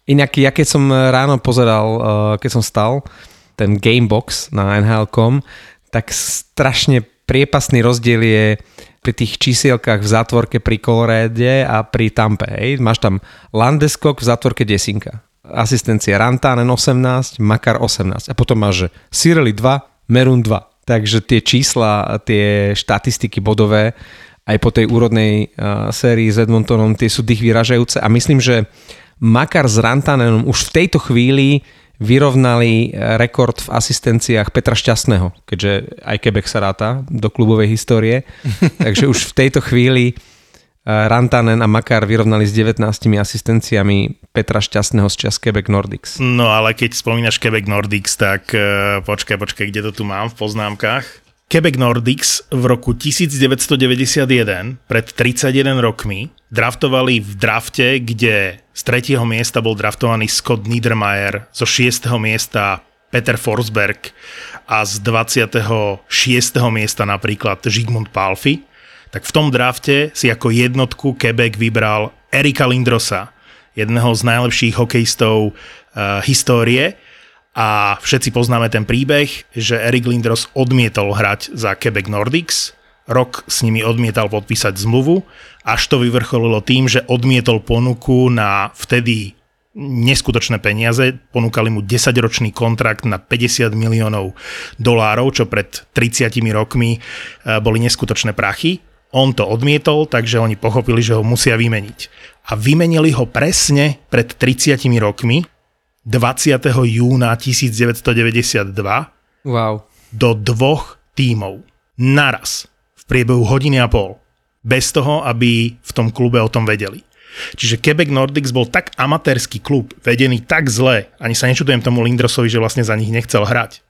Inak ja keď som ráno pozeral, uh, keď som stal, ten gamebox na NHL.com, tak strašne priepasný rozdiel je pri tých čísielkach v zátvorke pri Colorade a pri Tampe. Hej. Máš tam Landeskog v zátvorke desinka. Asistencia Rantanen 18, Makar 18. A potom máš že Sireli 2, Merun 2. Takže tie čísla, tie štatistiky bodové aj po tej úrodnej uh, sérii s Edmontonom, tie sú dých vyražajúce a myslím, že Makar s Rantanenom už v tejto chvíli vyrovnali rekord v asistenciách Petra Šťastného, keďže aj Quebec sa ráta do klubovej histórie. (laughs) Takže už v tejto chvíli Rantanen a Makar vyrovnali s 19 asistenciami Petra Šťastného z čas Quebec Nordics. No ale keď spomínaš Quebec Nordics, tak uh, počkaj, počkaj, kde to tu mám v poznámkach. Quebec Nordics v roku 1991, pred 31 rokmi, draftovali v drafte, kde z tretieho miesta bol draftovaný Scott Niedermayer, zo 6. miesta Peter Forsberg a z 26. miesta napríklad Žigmund Palfi, tak v tom drafte si ako jednotku Quebec vybral Erika Lindrosa. jedného z najlepších hokejistov uh, histórie a všetci poznáme ten príbeh, že Erik Lindros odmietol hrať za Quebec Nordics, rok s nimi odmietal podpísať zmluvu, až to vyvrcholilo tým, že odmietol ponuku na vtedy neskutočné peniaze, ponúkali mu 10-ročný kontrakt na 50 miliónov dolárov, čo pred 30 rokmi eh, boli neskutočné prachy. On to odmietol, takže oni pochopili, že ho musia vymeniť. A vymenili ho presne pred 30 rokmi, 20. júna 1992, Wow. do dvoch tímov. Naraz. V priebehu hodiny a pol. Bez toho, aby v tom klube o tom vedeli. Čiže Quebec Nordics bol tak amatérsky klub, vedený tak zle, ani sa nečudujem tomu Lindrosovi, že vlastne za nich nechcel hrať,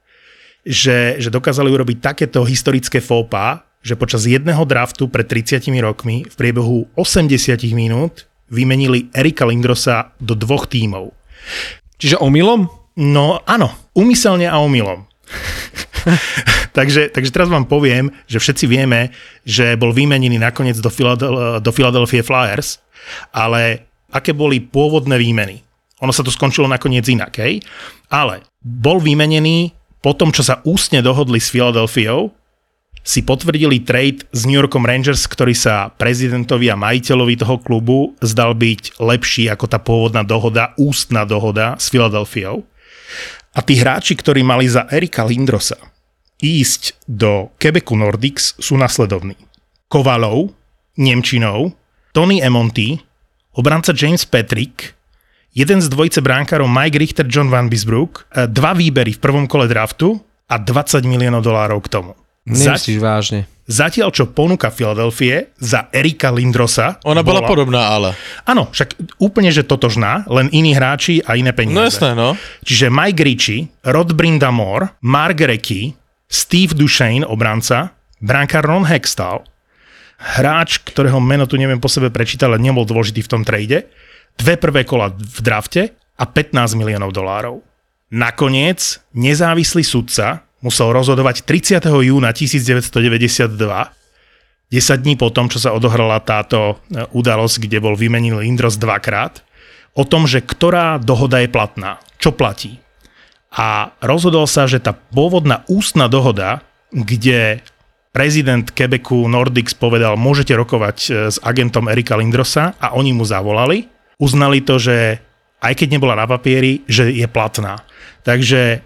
že, že dokázali urobiť takéto historické fópa, že počas jedného draftu pred 30 rokmi v priebehu 80 minút vymenili Erika Lindrosa do dvoch tímov. Čiže omylom? No áno, umyselne a omylom. (laughs) takže, takže teraz vám poviem, že všetci vieme, že bol vymenený nakoniec do, Philadel- do Philadelphia Flyers, ale aké boli pôvodné výmeny? Ono sa to skončilo nakoniec inak, hej? Ale bol vymenený po tom, čo sa ústne dohodli s Philadelphiou, si potvrdili trade s New Yorkom Rangers, ktorý sa prezidentovi a majiteľovi toho klubu zdal byť lepší ako tá pôvodná dohoda, ústna dohoda s Philadelphiou. A tí hráči, ktorí mali za Erika Lindrosa ísť do Quebecu Nordics sú nasledovní. Kovalov, Nemčinov, Tony Emonty, obranca James Patrick, jeden z dvojice bránkárov Mike Richter, John Van Bisbrook, e, dva výbery v prvom kole draftu a 20 miliónov dolárov k tomu. Nemyslíš vážne. Zatiaľ, čo ponúka Philadelphia za Erika Lindrosa... Ona bola, podobná, ale. Áno, však úplne, že totožná, len iní hráči a iné peniaze. No jasné, no. Čiže Mike Ritchie, Rod Brindamore, Mark Recchi, Steve Duchesne, obranca, brankár Ron Hextall, hráč, ktorého meno tu neviem po sebe prečítať, ale nebol dôležitý v tom trade, dve prvé kola v drafte a 15 miliónov dolárov. Nakoniec nezávislý sudca musel rozhodovať 30. júna 1992, 10 dní po tom, čo sa odohrala táto e, udalosť, kde bol vymenený Lindros dvakrát, o tom, že ktorá dohoda je platná, čo platí. A rozhodol sa, že tá pôvodná ústna dohoda, kde prezident Quebecu Nordics povedal, môžete rokovať e, s agentom Erika Lindrosa a oni mu zavolali, uznali to, že aj keď nebola na papieri, že je platná. Takže e,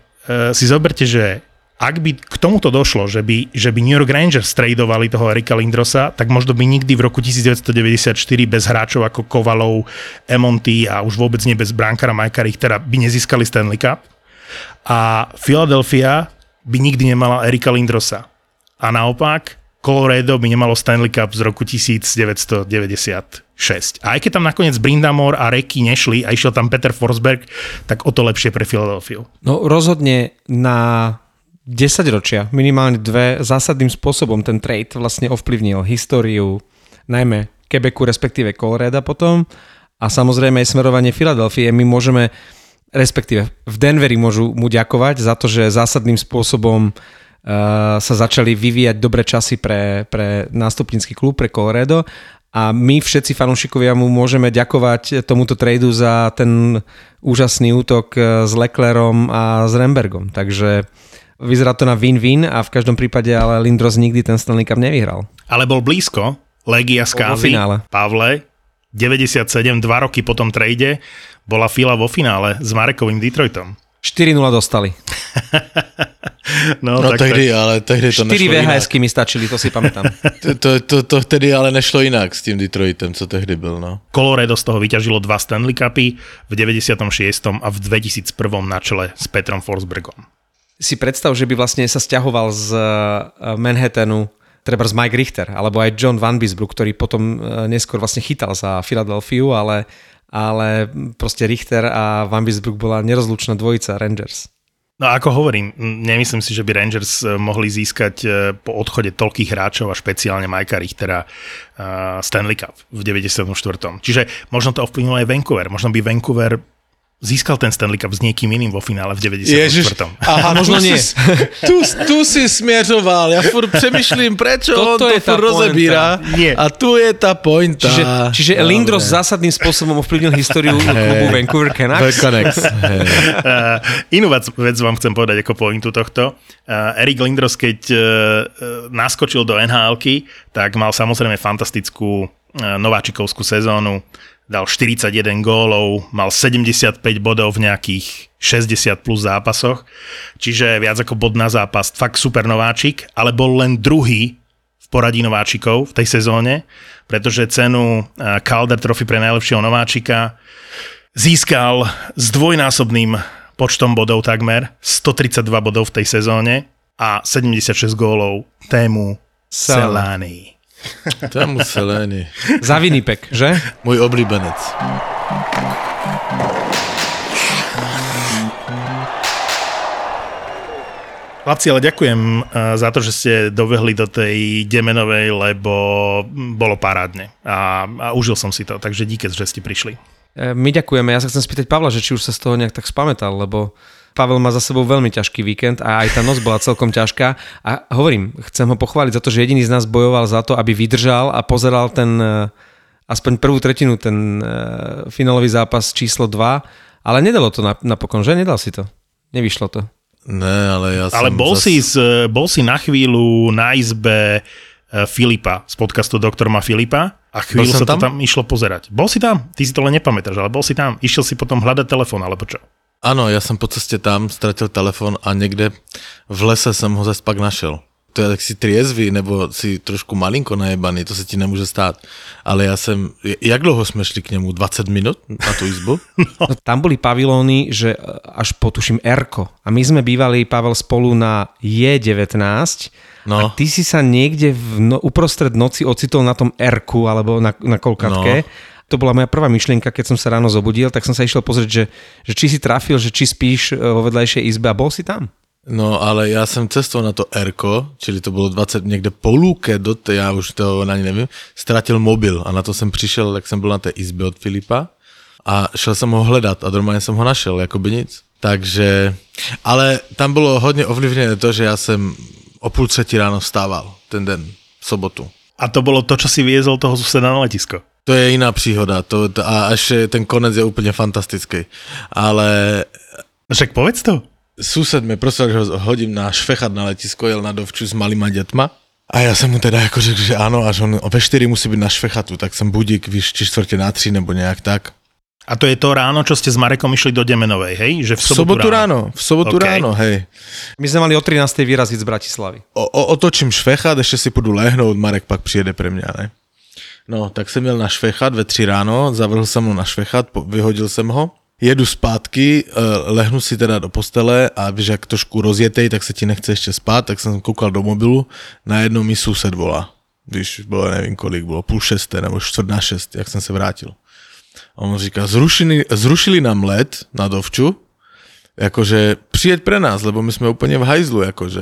si zoberte, že ak by k tomuto došlo, že by, že by New York Rangers tradovali toho Erika Lindrosa, tak možno by nikdy v roku 1994 bez hráčov ako Kovalov, Emonty a už vôbec nie bez bránkara Majka Richtera by nezískali Stanley Cup. A Philadelphia by nikdy nemala Erika Lindrosa. A naopak, Colorado by nemalo Stanley Cup z roku 1996. A aj keď tam nakoniec Brindamore a Reky nešli a išiel tam Peter Forsberg, tak o to lepšie pre Philadelphia. No rozhodne na 10 ročia, minimálne dve, zásadným spôsobom ten trade vlastne ovplyvnil históriu najmä Quebecu, respektíve Colorado potom a samozrejme aj smerovanie Filadelfie. My môžeme, respektíve v Denveri môžu mu ďakovať za to, že zásadným spôsobom uh, sa začali vyvíjať dobré časy pre, pre nástupnícky klub, pre Colorado a my všetci fanúšikovia mu môžeme ďakovať tomuto tradu za ten úžasný útok s Leclerom a s Rembergom. Takže Vyzerá to na win-win a v každom prípade ale Lindros nikdy ten Stanley Cup nevyhral. Ale bol blízko. Legia z finále. Pavle, 97, dva roky po tom trade, bola fila vo finále s Marekovým Detroitom. 4-0 dostali. (laughs) no, no tak, tehdy, tak. ale tehdy to 4 vhs mi stačili, to si pamätám. (laughs) to, to, to, to vtedy ale nešlo inak s tým Detroitem, co tehdy byl, no. Colorado z toho vyťažilo dva Stanley Cupy v 96. a v 2001. na čele s Petrom Forsbergom si predstav, že by vlastne sa stiahoval z eh, Manhattanu treba z Mike Richter, alebo aj John Van Bisbrook, ktorý potom eh, neskôr vlastne chytal za Philadelphia, ale, ale proste Richter a Van Bisbrook bola nerozlučná dvojica Rangers. No ako hovorím, nemyslím si, že by Rangers eh, mohli získať po odchode toľkých hráčov a špeciálne Majka Richtera Stanley Cup v 94. Čiže možno to ovplyvnilo aj Vancouver. Možno by Vancouver získal ten Stanley Cup s niekým iným vo finále v 94. Ježiš, aha, možno tu nie. Si, (laughs) tu, tu si smieřoval, ja furt přemýšlím, prečo on Toto to je tá furt rozebíra. Nie. A tu je tá pointa. Čiže, čiže Lindros zásadným spôsobom ovplyvnil históriu klubu Vancouver Canucks. Canucks. Hej. Uh, inú vec, vec vám chcem povedať ako pointu tohto. Uh, Erik Lindros, keď uh, naskočil do nhl tak mal samozrejme fantastickú uh, nováčikovskú sezónu. Dal 41 gólov, mal 75 bodov v nejakých 60 plus zápasoch, čiže viac ako bod na zápas. Fakt super nováčik, ale bol len druhý v poradí nováčikov v tej sezóne, pretože cenu uh, Calder Trophy pre najlepšieho nováčika získal s dvojnásobným počtom bodov takmer, 132 bodov v tej sezóne a 76 gólov tému Selány. Tam Seleny. Za Winnipeg, že? Môj oblíbenec. Chlapci, ale ďakujem eh, za to, že ste dovehli do tej Demenovej, lebo bolo parádne a, a užil som si to, takže díky, že ste prišli. E, My ďakujeme. Ja sa chcem spýtať Pavla, že či už sa z toho nejak tak spamätal, lebo Pavel má za sebou veľmi ťažký víkend a aj tá noc bola celkom ťažká. A hovorím, chcem ho pochváliť za to, že jediný z nás bojoval za to, aby vydržal a pozeral ten e, aspoň prvú tretinu, ten e, finálový zápas číslo 2, ale nedalo to nap- napokon, že? Nedal si to. Nevyšlo to. Ne, ale ja som... Ale bol, zas- si, z, bol si na chvíľu na izbe eh, Filipa z podcastu Doktor má Filipa a chvíľu sa to tam? tam išlo pozerať. Bol si tam? Ty si to len nepamätáš, ale bol si tam. Išiel si potom hľadať telefón, alebo čo? Áno, ja som po ceste tam stratil telefon a niekde v lese som ho zase pak našel. To je, tak si triezvy, nebo si trošku malinko najebaný, to se ti nemůže stát. Ale já jsem, jak dlouho jsme šli k němu? 20 minut na tú izbu? (laughs) No, tam boli pavilóny, že e, až potuším Erko. A my sme bývali, Pavel, spolu na J19 No. a ty si sa niekde v no, uprostred noci ocitol na tom Erku alebo na, na kolkatke. No. To bola moja prvá myšlienka, keď som sa ráno zobudil, tak som sa išiel pozrieť, že, že či si trafil, že či spíš e, vo vedľajšej izbe a bol si tam. No, ale já jsem cestoval na to Erko, čili to bylo 20 někde po lůke do té, já už to ani nevím, ztratil mobil a na to jsem přišel, tak jsem byl na té izbě od Filipa a šel jsem ho hledat a normálně jsem ho našel, jako by nic. Takže, ale tam bylo hodně ovlivněné to, že já jsem o půl třetí ráno vstával ten den, v sobotu. A to bolo to, čo si viezol toho suseda na letisko. To je jiná příhoda to, to, a až je- ten konec je úplně fantastický. Ale Však povedz to. sused mi prosil, že ho hodím na švechat na letisko, jel na dovču s malýma dětma. A já jsem mu teda jako řekl, že ano, až on ve 4 musí být na švechatu, tak jsem budík, víš, či čtvrtě na 3 nebo nějak tak. A to je to ráno, čo ste s Marekom išli do Demenovej, hej? Že v V sobotu, sobotu ráno, v sobotu OK. ráno, hej. My sme mali o 13. vyraziť z Bratislavy. O, o, otočím švechat, ještě si půjdu lehnout, Marek pak přijede pre mě, ne? No, tak jsem jel na švechat ve 3 ráno, zavrhl jsem ho na švechat, vyhodil jsem ho, jedu zpátky, eh, lehnu si teda do postele a víš, jak trošku rozjetej, tak se ti nechce ještě spát, tak jsem koukal do mobilu, najednou mi sused volá. Víš, bylo nevím kolik, bylo půl šesté nebo čtvrt na šest, jak jsem se vrátil. A on říká, zrušili, zrušili nám let na Dovču, jakože přijeď pre nás, lebo my jsme úplně v hajzlu, jakože.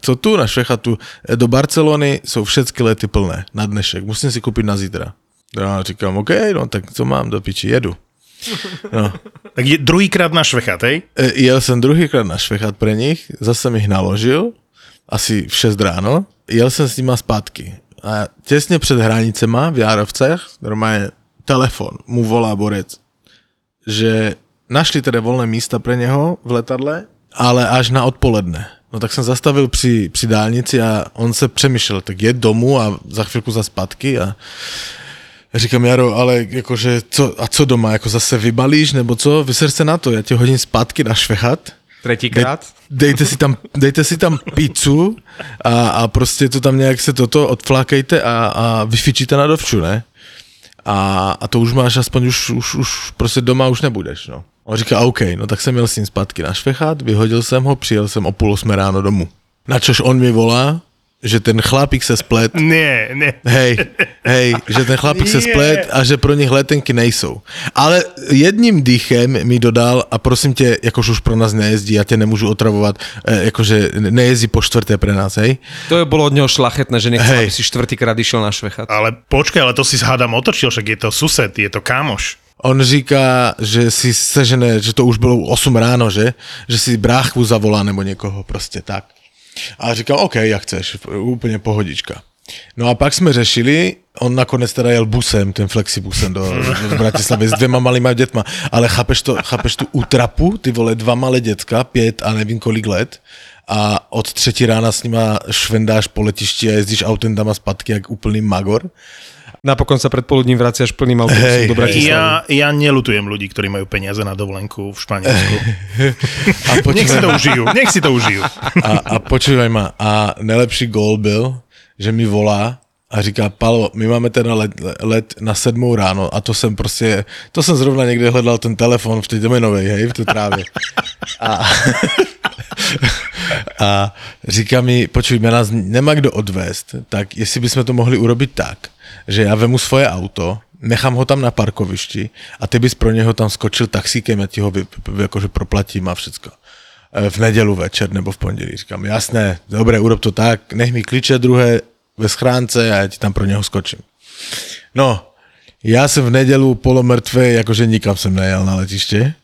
Co tu na Švechatu, e, do Barcelony jsou všechny lety plné na dnešek, musím si koupit na zítra. Já říkám, OK, no tak co mám do piči, jedu. No. (laughs) Tak je druhýkrát na švechat, hej? E, Jel jsem druhýkrát na Švechat pre nich, zase jsem ich naložil, asi v 6 ráno, jel jsem s nima zpátky. A těsně před hranicema v Járovcech, normálně telefon, mu volá borec, že našli teda volné místa pre něho v letadle, ale až na odpoledne. No tak jsem zastavil při, při dálnici a on se přemýšlel, tak je domů a za chvilku za zpátky a říkám, Jaro, ale jakože, co, a co doma, jako zase vybalíš, nebo co, vyser se na to, já tě hodím zpátky na švechat, Tretíkrát. dejte si tam, dejte si tam pizzu a, a prostě to tam nějak se toto odflákejte a, a vyfičíte na dovču, ne? A, a to už máš aspoň už, už, už prostě doma už nebudeš, no. On říká, OK, no tak jsem jel s ním zpátky na švechat, vyhodil jsem ho, přijel jsem o půl osmé ráno domů. Načož on mi volá, že ten chlapík se splet (laughs) Nie, nie. Hej, hej, že ten chlapík se splet a že pro nich letenky nejsou. Ale jedním dýchem mi dodal, a prosím tě, jakož už pro nás nejezdí, já tě nemůžu otravovat, eh, jakože nejezdí po čtvrté pre nás, hej? To je bolo od neho šlachetné, že nechcel, aby si štvrtýkrát išiel na švechat. Ale počkaj, ale to si hádam otočil, však je to sused, je to kámoš. On říká, že si sežene, že to už bylo 8 ráno, že? Že si bráchu zavolá nebo někoho, prostě tak. A říkal, OK, jak chceš, úplně pohodička. No a pak jsme řešili, on nakonec teda jel busem, ten flexibusem do, do Bratislavy s dvěma malýma dětma, ale chápeš, to, chápeš tu útrapu, ty vole, dva malé dětka, pět a nevím kolik let a od třetí rána s nima švendáš po letišti a jezdíš autem tam a zpátky jak úplný magor. Napokon sa predpoludním vraciaš plným autobusom Hej, do. Bratislavy. Ja, ja nelutujem ľudí, ktorí majú peniaze na dovolenku v Španielsku. A Nech si to užijú, nech si to užijú. a, a počúvaj ma, a nejlepší gól byl, že mi volá a říká, Palo, my máme teda let, let na sedmou ráno a to jsem prostě, to jsem zrovna někde hledal ten telefon v té domenovej, hej, v té trávě. A, a říká mi, počuj, nás nemá kdo odvést, tak jestli bychom to mohli urobit tak, že já vemu svoje auto, nechám ho tam na parkovišti a ty bys pro něho tam skočil taxíkem, já ti ho vy, jakože proplatím a všecko. E, V nedělu večer nebo v pondělí. Říkám, jasné, dobré, urob to tak, nech mi klíče druhé ve schránce a já ti tam pro něho skočím. No, já jsem v nedělu polomrtvý, jakože nikam jsem nejel na letiště.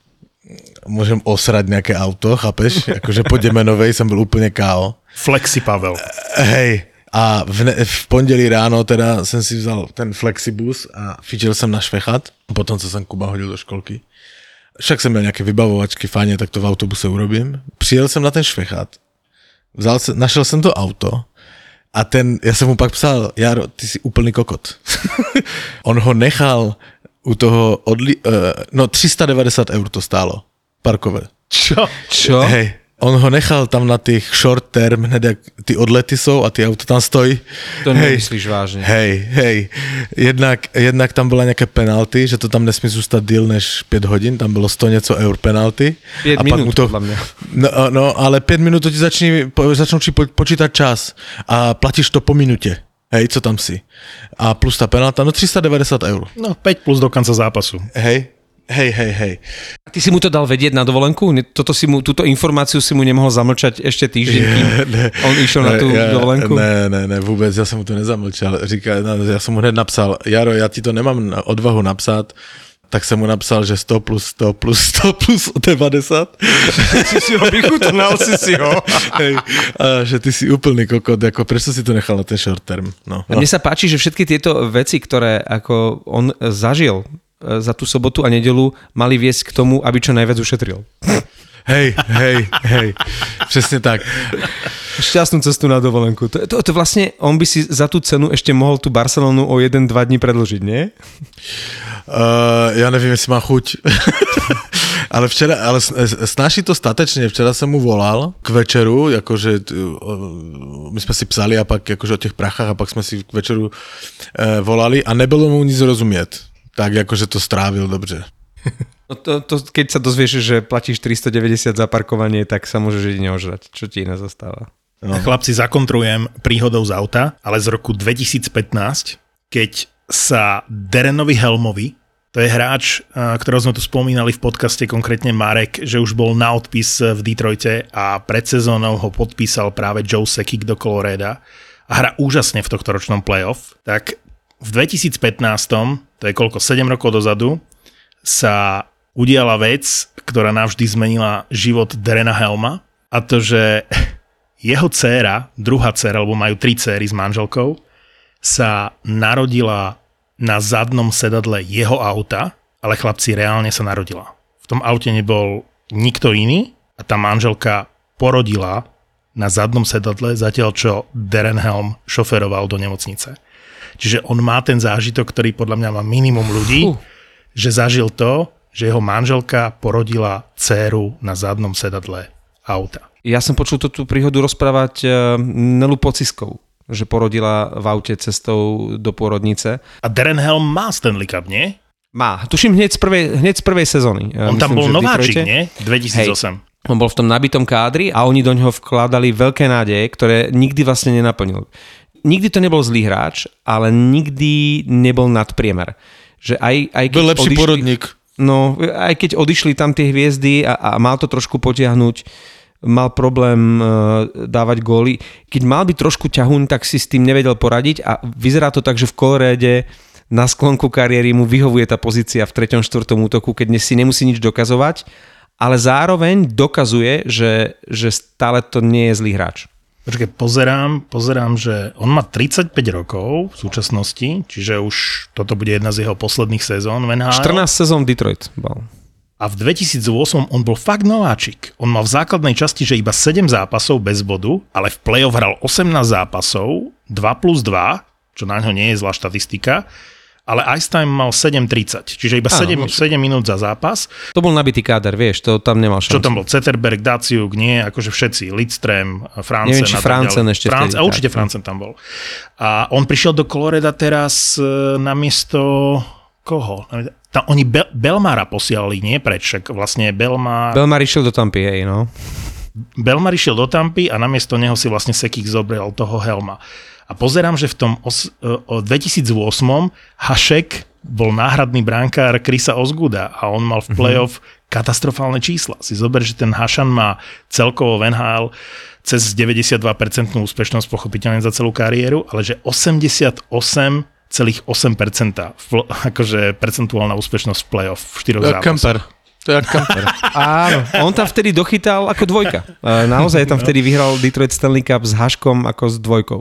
Můžem osrať nějaké auto, chápeš? Jakože (laughs) po Děmenovej jsem byl úplně KO. Flexi Pavel. Hej, a v, ne, v pondělí ráno teda jsem si vzal ten flexibus a fičil jsem na švechat, potom co jsem Kuba hodil do školky. Však jsem měl nějaké vybavovačky, fajně, tak to v autobuse urobím. Přijel jsem na ten švechat, vzal se, našel jsem to auto a ten, já jsem mu pak psal, Jaro, ty jsi úplný kokot. (laughs) On ho nechal u toho, odli, uh, no 390 eur to stálo, parkové. Čo? Čo? Hej, on ho nechal tam na tých short term, hned jak ty odlety jsou a ty auto tam stojí. To nemyslíš vážne. Hej, hej. Jednak, jednak tam byla nějaké penalty, že to tam nesmí zůstat díl než 5 hodin, tam bylo 100 něco eur penalty. 5 a pak minút, mu to, podľa mňa. No, no, ale 5 minut to ti začne, začnou ti po, počítat čas a platíš to po minutě. Hej, co tam si. A plus ta penalta, no 390 eur. No 5 plus do konca zápasu. Hej, hej, hej, hej. Ty si mu to dal vedieť na dovolenku? Ne- Toto si mu, túto informáciu si mu nemohol zamlčať ešte týždeň, kým ne, on išiel na tú ja, dovolenku? Ne, ne, ne, vůbec, já jsem mu to nezamlčal. Říká, no, já jsem mu hned napsal, Jaro, já ti to nemám odvahu napsat, tak jsem mu napsal, že 100 plus 100 plus 100 plus 90. si si ho vychutonal, si si ho. Hej, a že ty si úplný kokot, jako prečo si to nechal na ten short term? No, A mne sa páči, že všetky tieto veci, ktoré ako on zažil za tú sobotu a nedelu, mali viesť k tomu, aby čo najviac ušetril. Hej, hej, hej, přesně tak. Šťastnú cestu na dovolenku. To, to, to vlastne, on by si za tú cenu ešte mohol tú Barcelonu o 1-2 dní predlžiť, nie? Uh, já nevím, jestli má chuť. (laughs) ale včera, ale s- s- snáší to statečně. Včera jsem mu volal k večeru, uh, my jsme si psali a pak jakože o těch prachách a pak jsme si k večeru uh, volali a nebylo mu nic rozumět. Tak jakože to strávil dobře. (laughs) No to, to, keď sa dozvieš, že platíš 390 za parkovanie, tak sa môžeš jedine ožrať. Čo ti iné zastáva? No. Chlapci, zakontrujem príhodou z auta, ale z roku 2015, keď sa Derenovi Helmovi, to je hráč, a, ktorého sme tu spomínali v podcaste, konkrétne Marek, že už bol na odpis v Detroite a pred sezónou ho podpísal práve Joe Sekik do Coloreda a hra úžasne v tohto ročnom playoff, tak v 2015, to je koľko, 7 rokov dozadu, sa udiala vec, ktorá navždy zmenila život Derena Helma a to, že (laughs) jeho dcéra, druhá dcéra, lebo majú tri céry s manželkou, sa narodila na zadnom sedadle jeho auta, ale chlapci reálne sa narodila. V tom aute nebol nikto iný a tá manželka porodila na zadnom sedadle, zatiaľ čo Darren Helm šoferoval do nemocnice. Čiže on má ten zážitok, ktorý podľa mňa má minimum ľudí, Fú. že zažil to, že jeho manželka porodila dceru na zadnom sedadle auta. Ja som počul tú, tú príhodu rozprávať uh, Nelu Pociskou, že porodila v aute cestou do pôrodnice. A Darren Helm má Stanley Cup, nie? Má. Tuším hneď z prvej, hneď z prvej sezóny. On tam bol nováčik, nie? 2008. On bol v tom nabitom kádri a oni do ňoho vkladali veľké nádeje, ktoré nikdy vlastne nenaplnil. Nikdy to nebol zlý hráč, ale nikdy nebol nadpriemer. Že aj, aj keď Byl lepší odišli- porodník. No, aj keď odišli tam tie hviezdy a, a mal to trošku potiahnuť, mal problém uh, dávať góly. Keď mal byť trošku ťahuň, tak si s tým nevedel poradiť a vyzerá to tak, že v Kolorede na sklonku kariéry mu vyhovuje tá pozícia v 3. 4. útoku, keď si nemusí nič dokazovať, ale zároveň dokazuje, že, že stále to nie je zlý hráč. Počkej, pozerám, pozerám, že on má 35 rokov v súčasnosti, čiže už toto bude jedna z jeho posledných sezón v NHL. 14 sezón Detroit bol. A v 2008 on bol fakt nováčik. On mal v základnej časti, že iba 7 zápasov bez bodu, ale v play-off hral 18 zápasov, 2 plus 2, čo na ňo nie je zlá štatistika, ale ice time mal 7.30, čiže iba Áno, 7, 7 minút za zápas. To bol nabitý káder, vieš, to tam nemal šancu. Čo tam bol? Ceterberg, Daciuk, nie, akože všetci, Lidström, Francen. Neviem, či Francen ešte Franc, vtedy, a určite tak. Francen tam bol. A on prišiel do Coloreda teraz e, namiesto koho? Tam, oni Bel, Belmara posielali, nie preč, však vlastne Belmar, Bel... Belmar išiel do Tampy, hej, no. Belmar išiel do Tampy a namiesto neho si vlastne Sekik zobral toho Helma. A pozerám, že v tom os, e, o 2008 Hašek bol náhradný bránkár Krisa Ozguda a on mal v playoff mm-hmm. katastrofálne čísla. Si zober, že ten Hašan má celkovo v NHL cez 92% úspešnosť pochopiteľne za celú kariéru, ale že 88,8% fl- akože percentuálna úspešnosť v playoff v štyroch To je zápasoch. kemper. To je jak kemper. (laughs) Áno, on tam vtedy dochytal ako dvojka. E, Naozaj tam vtedy vyhral Detroit Stanley Cup s Haškom ako s dvojkou.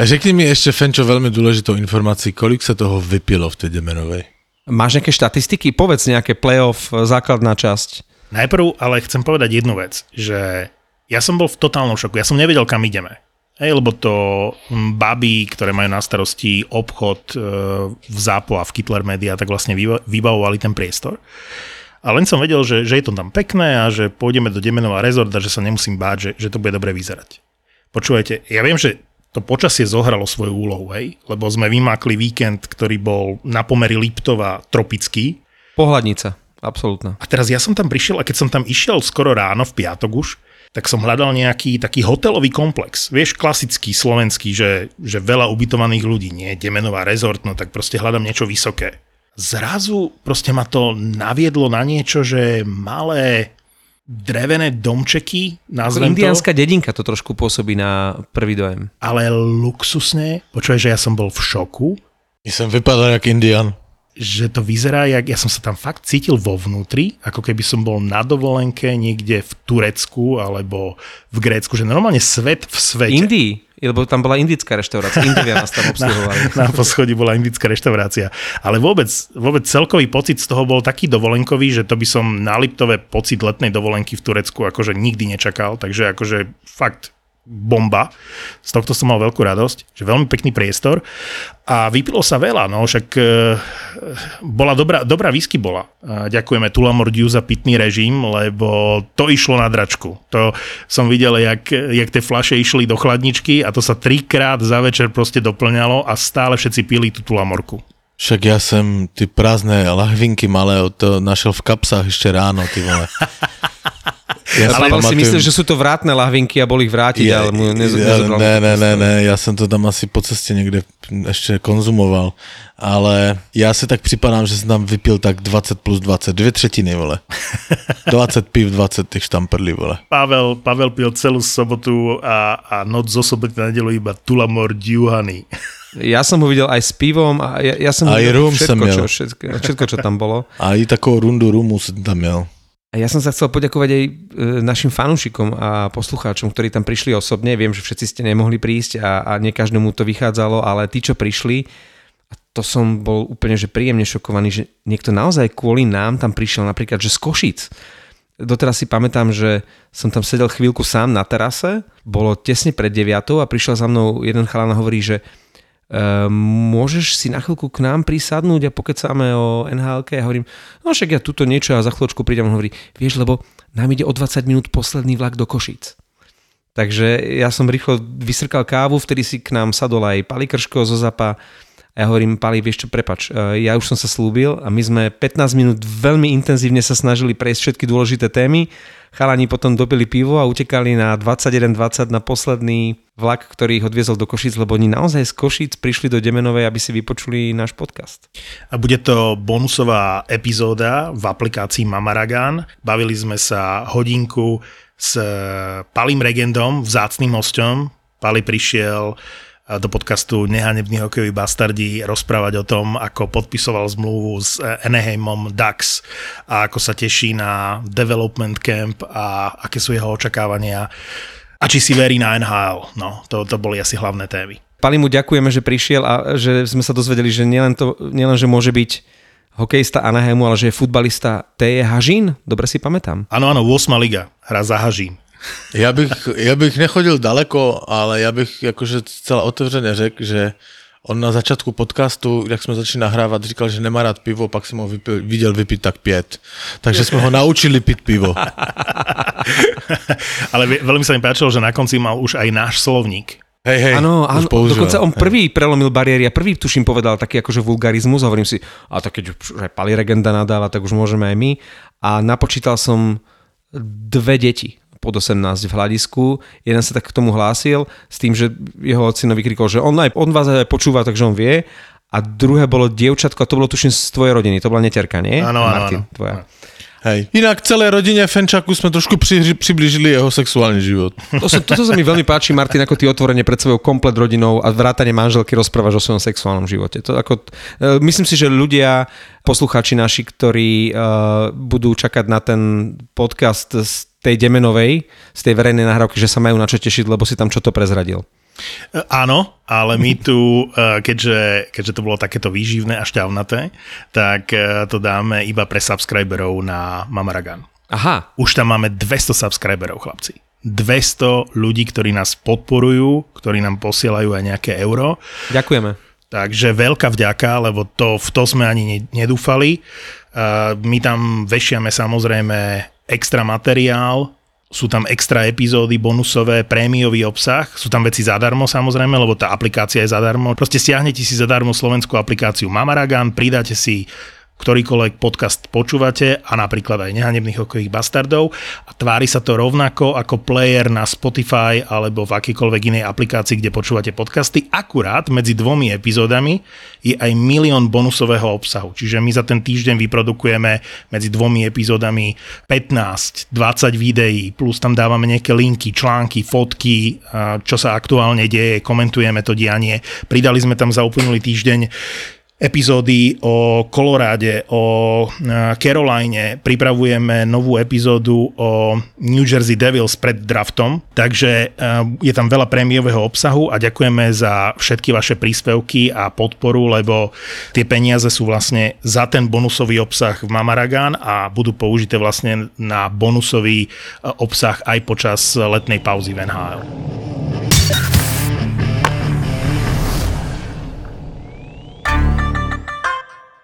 A řekni mi ešte, Fenčo, veľmi dôležitou informáciu, kolik sa toho vypilo v tej Demenovej? Máš nejaké štatistiky? Povedz nejaké playoff, e, základná časť. Najprv ale chcem povedať jednu vec, že ja som bol v totálnom šoku, ja som nevedel, kam ideme. Hej, lebo to mm, baby, ktoré majú na starosti obchod e, v Zápo a v Kittler Media, tak vlastne vyba- vybavovali ten priestor. A len som vedel, že, že je to tam pekné a že pôjdeme do Demenova rezort a že sa nemusím báť, že, že to bude dobre vyzerať. Počúvajte, ja viem, že to počasie zohralo svoju úlohu, hej? lebo sme vymákli víkend, ktorý bol na pomery Liptova tropický. Pohľadnica, absolútna. A teraz ja som tam prišiel a keď som tam išiel skoro ráno, v piatok už, tak som hľadal nejaký taký hotelový komplex. Vieš, klasický, slovenský, že, že veľa ubytovaných ľudí. Nie, Demenová rezort, no tak proste hľadám niečo vysoké. Zrazu proste ma to naviedlo na niečo, že malé drevené domčeky, nazvem to, indiánska dedinka to trošku pôsobí na prvý dojem. ale luxusne. Počúvaj, že ja som bol v šoku, Ja som vypadal jak Indian. že to vyzerá, jak ja som sa tam fakt cítil vo vnútri, ako keby som bol na dovolenke niekde v Turecku alebo v Grécku, že normálne svet v svete. Indii, lebo tam bola indická reštaurácia. Indovia nás tam (laughs) obsluhovali. Na poschodí bola indická reštaurácia. Ale vôbec, vôbec celkový pocit z toho bol taký dovolenkový, že to by som na Liptove pocit letnej dovolenky v Turecku akože nikdy nečakal. Takže akože fakt bomba. Z tohto som mal veľkú radosť, že veľmi pekný priestor a vypilo sa veľa, no však e, bola dobrá, dobrá whisky bola. A ďakujeme Tulamordiu za pitný režim, lebo to išlo na dračku. To som videl, jak, jak tie flaše išli do chladničky a to sa trikrát za večer proste doplňalo a stále všetci pili tú Tulamorku. Však ja som ty prázdne lahvinky malé to našiel v kapsách ešte ráno, ty vole. (laughs) Ja Ale si myslel, že sú to vrátne lahvinky a bol ich vrátiť, ja, ale mu nez, ja, nezobral. ne, ne, ne, ne, ja som to tam asi po ceste niekde ešte konzumoval, ale ja si tak připadám, že som tam vypil tak 20 plus 20, dvě třetiny, vole. (laughs) 20 piv, 20 těch štamprlí, vole. Pavel, Pavel pil celú sobotu a, a noc zo soboty na nedelu iba Tulamordiu honey. Ja som ho videl aj s pivom a ja, ja som Aj videl rum všetko, som čo, všetko, všetko, čo tam bolo. (laughs) A i takovou rundu rumu som tam měl. A ja som sa chcel poďakovať aj e, našim fanúšikom a poslucháčom, ktorí tam prišli osobne. Viem, že všetci ste nemohli prísť a, a nie každému to vychádzalo, ale tí, čo prišli, a to som bol úplne že príjemne šokovaný, že niekto naozaj kvôli nám tam prišiel napríklad, že z Košic. Doteraz si pamätám, že som tam sedel chvíľku sám na terase, bolo tesne pred deviatou a prišiel za mnou jeden chalan a hovorí, že môžeš si na chvíľku k nám prisadnúť a pokecáme o nhl Ja hovorím, no však ja tuto niečo a za chvíľočku prídem. On hovorí, vieš, lebo nám ide o 20 minút posledný vlak do Košíc. Takže ja som rýchlo vysrkal kávu, vtedy si k nám sadol aj Pali Krško zo Zapa a ja hovorím, Pali, vieš čo, prepač, e, ja už som sa slúbil a my sme 15 minút veľmi intenzívne sa snažili prejsť všetky dôležité témy. Chalani potom dobili pivo a utekali na 21.20 na posledný vlak, ktorý ich odviezol do Košic, lebo oni naozaj z Košic prišli do Demenovej, aby si vypočuli náš podcast. A bude to bonusová epizóda v aplikácii Mamaragan. Bavili sme sa hodinku s Palim Regendom, vzácným hosťom. Pali prišiel do podcastu Nehanební hokejoví bastardi rozprávať o tom, ako podpisoval zmluvu s Anaheimom Ducks a ako sa teší na development camp a aké sú jeho očakávania a či si verí na NHL. No, to, to boli asi hlavné témy. Pali mu ďakujeme, že prišiel a že sme sa dozvedeli, že nielen, to, nielen že môže byť hokejista Anaheimu, ale že je futbalista T.J. Hažín, dobre si pamätám. Áno, áno, 8. liga, hra za Hažín. Ja bych, ja bych nechodil daleko, ale ja bych akože celá otevřeně řekl, že on na začátku podcastu, jak jsme začali nahrávat, říkal, že nemá rád pivo, pak jsem ho vypil, viděl vypít tak pět. Takže jsme ho naučili piť pivo. (laughs) ale veľmi sa mi páčilo, že na konci mal už aj náš slovník. Hej, hej, Áno, áno, dokonca on prvý prelomil bariéry a prvý tuším povedal taký akože vulgarizmus, hovorím si, a tak keď už aj Pali Regenda nadáva, tak už môžeme aj my. A napočítal som dve deti pod 18 v hľadisku. Jeden sa tak k tomu hlásil s tým, že jeho ocino vykrikol, že on, aj, on vás aj počúva, takže on vie. A druhé bolo dievčatko, to bolo tuším z tvojej rodiny, to bola neterka, nie? Áno, áno, Martin, áno. tvoja. Hej. Inak celé rodine Fenčaku sme trošku pri, približili jeho sexuálny život. To sa, toto sa mi veľmi páči, Martin, ako ty otvorene pred svojou komplet rodinou a vrátane manželky rozprávaš o svojom sexuálnom živote. To ako, e, myslím si, že ľudia, poslucháči naši, ktorí uh, budú čakať na ten podcast z tej Demenovej, z tej verejnej nahrávky, že sa majú na čo tešiť, lebo si tam čo to prezradil. E, Áno, ale my tu, e, keďže, keďže to bolo takéto výživné a šťavnaté, tak e, to dáme iba pre subscriberov na Mamaragan. Aha, Už tam máme 200 subscriberov, chlapci. 200 ľudí, ktorí nás podporujú, ktorí nám posielajú aj nejaké euro. ďakujeme. Takže veľká vďaka, lebo to, v to sme ani ne- nedúfali. My tam vešiame samozrejme extra materiál, sú tam extra epizódy, bonusové, prémiový obsah, sú tam veci zadarmo samozrejme, lebo tá aplikácia je zadarmo. Proste stiahnete si zadarmo slovenskú aplikáciu Mamaragan, pridáte si ktorýkoľvek podcast počúvate a napríklad aj nehanebných hokejových bastardov a tvári sa to rovnako ako player na Spotify alebo v akýkoľvek inej aplikácii, kde počúvate podcasty. Akurát medzi dvomi epizódami je aj milión bonusového obsahu. Čiže my za ten týždeň vyprodukujeme medzi dvomi epizódami 15, 20 videí, plus tam dávame nejaké linky, články, fotky, čo sa aktuálne deje, komentujeme to dianie. Pridali sme tam za uplynulý týždeň epizódy o Koloráde, o eh, Caroline, pripravujeme novú epizódu o New Jersey Devils pred draftom, takže eh, je tam veľa prémiového obsahu a ďakujeme za všetky vaše príspevky a podporu, lebo tie peniaze sú vlastne za ten bonusový obsah v Mamaragan a budú použité vlastne na bonusový eh, obsah aj počas letnej pauzy v NHL.